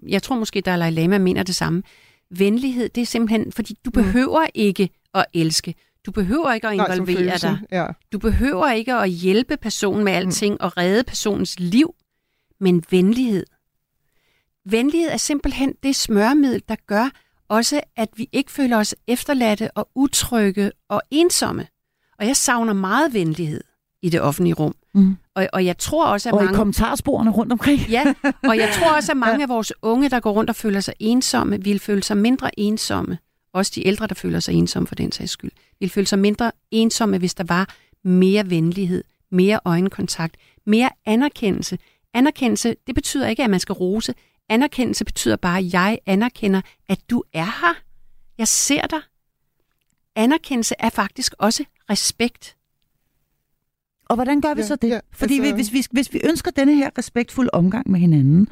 jeg tror måske, Dalai Lama mener det samme. Venlighed, det er simpelthen, fordi du mm. behøver ikke at elske. Du behøver ikke at involvere Nej, dig. Ja. Du behøver ikke at hjælpe personen med alting mm. og redde personens liv. Men venlighed. Venlighed er simpelthen det smørmiddel, der gør, også, at vi ikke føler os efterladte og utrygge og ensomme. Og jeg savner meget venlighed i det offentlige rum. Mm. Og, og jeg tror også, at og mange... i kommentarsporene rundt omkring. ja, og jeg tror også, at mange af vores unge, der går rundt og føler sig ensomme, vil føle sig mindre ensomme. Også de ældre, der føler sig ensomme for den sags skyld. Vil føle sig mindre ensomme, hvis der var mere venlighed, mere øjenkontakt, mere anerkendelse. Anerkendelse, det betyder ikke, at man skal rose. Anerkendelse betyder bare, at jeg anerkender, at du er her. Jeg ser dig. Anerkendelse er faktisk også respekt. Og hvordan gør vi Ja, så det? ja, Fordi altså- hvis, vi, hvis vi ønsker denne her respektfulde omgang med hinanden,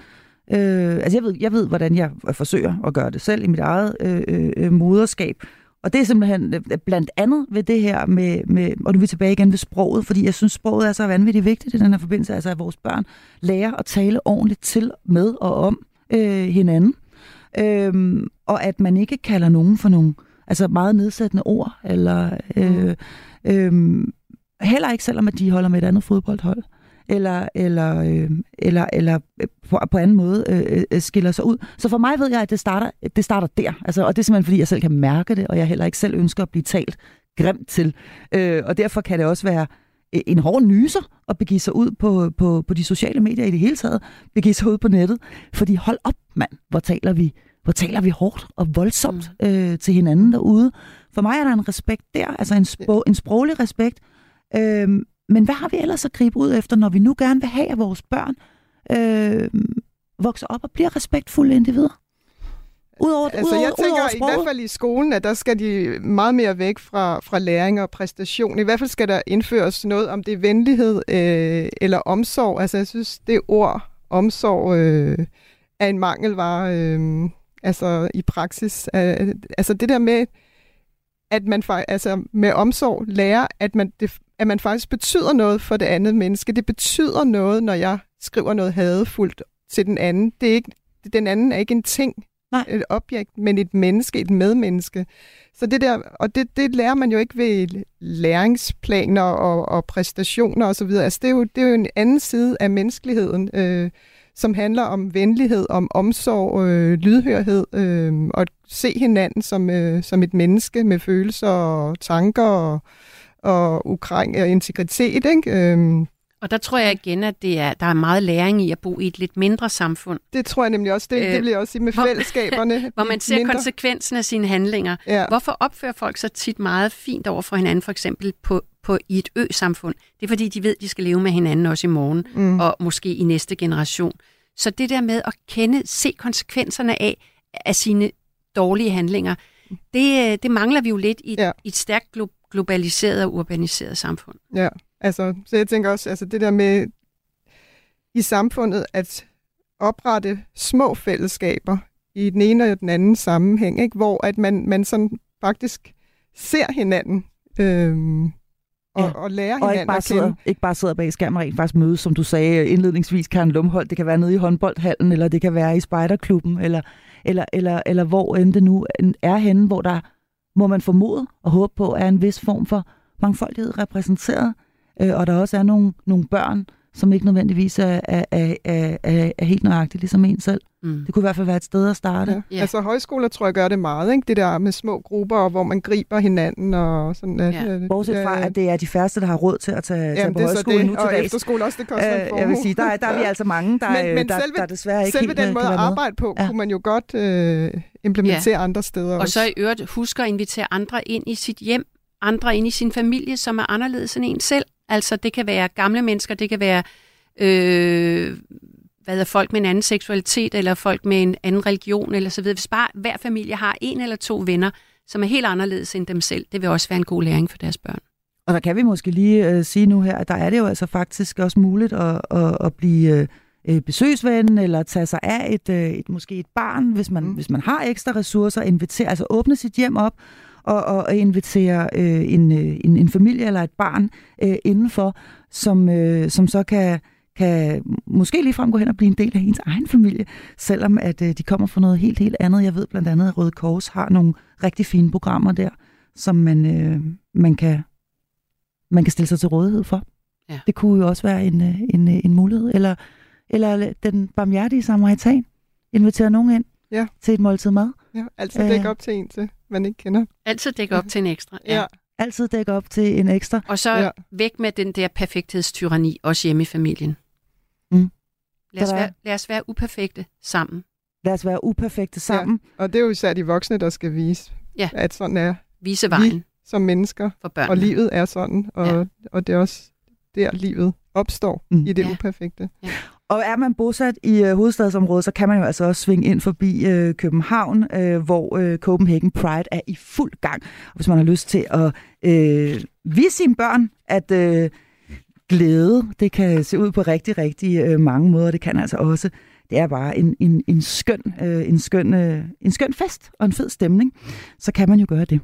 øh, altså jeg ved, jeg ved, hvordan jeg forsøger at gøre det selv i mit eget øh, øh, moderskab, og det er simpelthen øh, blandt andet ved det her med, med, og nu er vi tilbage igen ved sproget, fordi jeg synes, sproget er så vanvittigt vigtigt i den her forbindelse, altså at vores børn lærer at tale ordentligt til, med og om øh, hinanden. Øhm, og at man ikke kalder nogen for nogle altså meget nedsættende ord, eller øh, øh, heller ikke selvom at de holder med et andet fodboldhold, eller, eller, øh, eller, eller øh, på, på anden måde øh, øh, skiller sig ud. Så for mig ved jeg, at det starter, det starter der. Altså, og det er simpelthen, fordi jeg selv kan mærke det, og jeg heller ikke selv ønsker at blive talt grimt til. Øh, og derfor kan det også være øh, en hård nyser at begive sig ud på, på, på de sociale medier i det hele taget, begive sig ud på nettet. Fordi hold op, mand, hvor taler vi, hvor taler vi hårdt og voldsomt øh, til hinanden derude. For mig er der en respekt der, altså en, spo, en sproglig respekt. Øh, men hvad har vi ellers at gribe ud efter, når vi nu gerne vil have, at vores børn øh, vokser op og bliver respektfulde individer? Udover, Altså, udover, jeg tænker udover i hvert fald i skolen, at der skal de meget mere væk fra, fra læring og præstation. I hvert fald skal der indføres noget om det er venlighed øh, eller omsorg. Altså, jeg synes, det ord omsorg øh, er en mangelvare øh, altså, i praksis. Øh, altså, det der med, at man fa- altså, med omsorg lærer, at man, det, at man faktisk betyder noget for det andet menneske. Det betyder noget, når jeg skriver noget hadefuldt til den anden. Det er ikke, den anden er ikke en ting, Nej. et objekt, men et menneske, et medmenneske. Så det der, og det, det lærer man jo ikke ved læringsplaner og, og præstationer osv. Altså det er, jo, det er jo en anden side af menneskeligheden, øh, som handler om venlighed, om omsorg, øh, lydhørhed, øh, og at se hinanden som, øh, som et menneske med følelser og tanker og, og, ukræng, og integritet. Ikke? Øh, Og der tror jeg igen, at det er, der er meget læring i at bo i et lidt mindre samfund, det tror jeg nemlig også. Det, Øh, det vil jeg også sige med hvor- fællesskaberne. hvor man ser mindre. konsekvensen af sine handlinger. Ja. Hvorfor opfører folk sig tit meget fint over for hinanden, for eksempel på, på i et ø-samfund? Det er fordi, de ved, at de skal leve med hinanden også i morgen, mm. og måske i næste generation. Så det der med at kende, se konsekvenserne af, af sine dårlige handlinger, det, øh, det mangler vi jo lidt i et, Ja. i et stærkt glo- globaliseret og urbaniseret samfund. Ja, altså, så jeg tænker også, altså det der med i samfundet at oprette små fællesskaber i den ene og den anden sammenhæng, ikke? hvor at man, man sådan faktisk ser hinanden øhm, og, Ja. og lærer Og hinanden ikke bare, at kende. sidder, ikke bare sidder bag skærmen og rent faktisk mødes, som du sagde indledningsvis, Karen Lumholdt. Det kan være nede i håndboldhallen, eller det kan være i spejderklubben, eller, eller, eller, eller hvor end det nu er henne, hvor der, må man formode og håbe på, er en vis form for mangfoldighed repræsenteret, øh, og der også er nogle, nogle børn, som ikke nødvendigvis er, er, er, er, er, helt nøjagtigt ligesom en selv. Mm. Det kunne i hvert fald være et sted at starte. Ja. Ja. Ja. Altså højskoler tror jeg gør det meget, ikke? det der med små grupper, hvor man griber hinanden og sådan. Ja. øh, Bortset fra, øh, at det er de færreste, der har råd til at tage, tage jamen, på det så højskole det, nu til og dags. efterskole også, det koster en Øh, formue. jeg vil sige, der er, der er vi altså mange, der, Men- men, der, selve- der desværre ikke Selve helt den måde kan at arbejde på, Ja. kunne man jo godt øh, implementere andre steder Og også. så i øvrigt husk at invitere andre ind i sit hjem, andre ind i sin familie, som er anderledes end en selv. Altså det kan være gamle mennesker, det kan være øh, hvad er folk med en anden seksualitet, eller folk med en anden religion, eller så videre. Hvis bare hver familie har en eller to venner, som er helt anderledes end dem selv, det vil også være en god læring for deres børn. Og der kan vi måske lige øh, sige nu her, at der er det jo altså faktisk også muligt at, at, at blive øh, besøgsven, eller tage sig af et, øh, et måske et barn, hvis man, mm. hvis man har ekstra ressourcer, invitere, altså åbne sit hjem op, og, og, invitere øh, en, øh, en, en familie eller et barn øh, indenfor, som, øh, som så kan, kan måske ligefrem gå hen og blive en del af ens egen familie, selvom at øh, de kommer fra noget helt, helt andet. Jeg ved blandt andet, at Røde Kors har nogle rigtig fine programmer der, som man, øh, man, kan, man kan stille sig til rådighed for. Ja. Det kunne jo også være en, øh, en, øh, en mulighed. Eller, eller den barmhjertige samaritan inviterer nogen ind Ja. til et måltid mad. Ja, dække Øh. op til en til, man ikke kender. Altid dække op til en ekstra. Ja. Altid dække op til en ekstra. Og så ja. væk med den der perfekthedstyranni, også hjemme i familien. Mm. Lad, os være, lad os være uperfekte sammen. Lad os være uperfekte sammen. Ja. Og det er jo især de voksne, der skal vise, ja. at sådan er Vise vejen. Vi som mennesker. For børnene. Og livet er sådan, og, ja. og det er også der, livet opstår mm. i det ja. uperfekte. Ja. Og er man bosat i øh, hovedstadsområdet, så kan man jo altså også svinge ind forbi øh, København, øh, hvor øh, Copenhagen Pride er i fuld gang. Og hvis man har lyst til at øh, vise sine børn, at øh, glæde, det kan se ud på rigtig, rigtig øh, mange måder. Det kan altså også det er bare en, en, en, skøn, øh, en, skøn, øh, en skøn fest og en fed stemning, så kan man jo gøre det.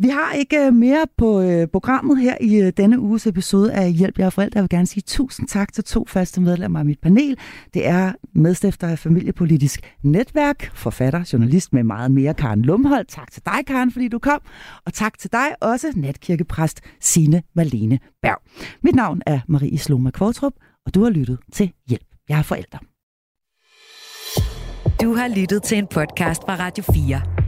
Vi har ikke øh, mere på øh, programmet her i øh, denne uges episode af Hjælp jer forældre. Jeg vil gerne sige tusind tak til to faste medlemmer af mit panel. Det er medstifter af Familiepolitisk Netværk, forfatter, journalist med meget mere, Karen Lumhold. Tak til dig, Karen, fordi du kom. Og tak til dig også, natkirkepræst Sine Malene Berg. Mit navn er Marie Sloma Kvartrup, og du har lyttet til Hjælp jer forældre. Du har lyttet til en podcast fra Radio 4.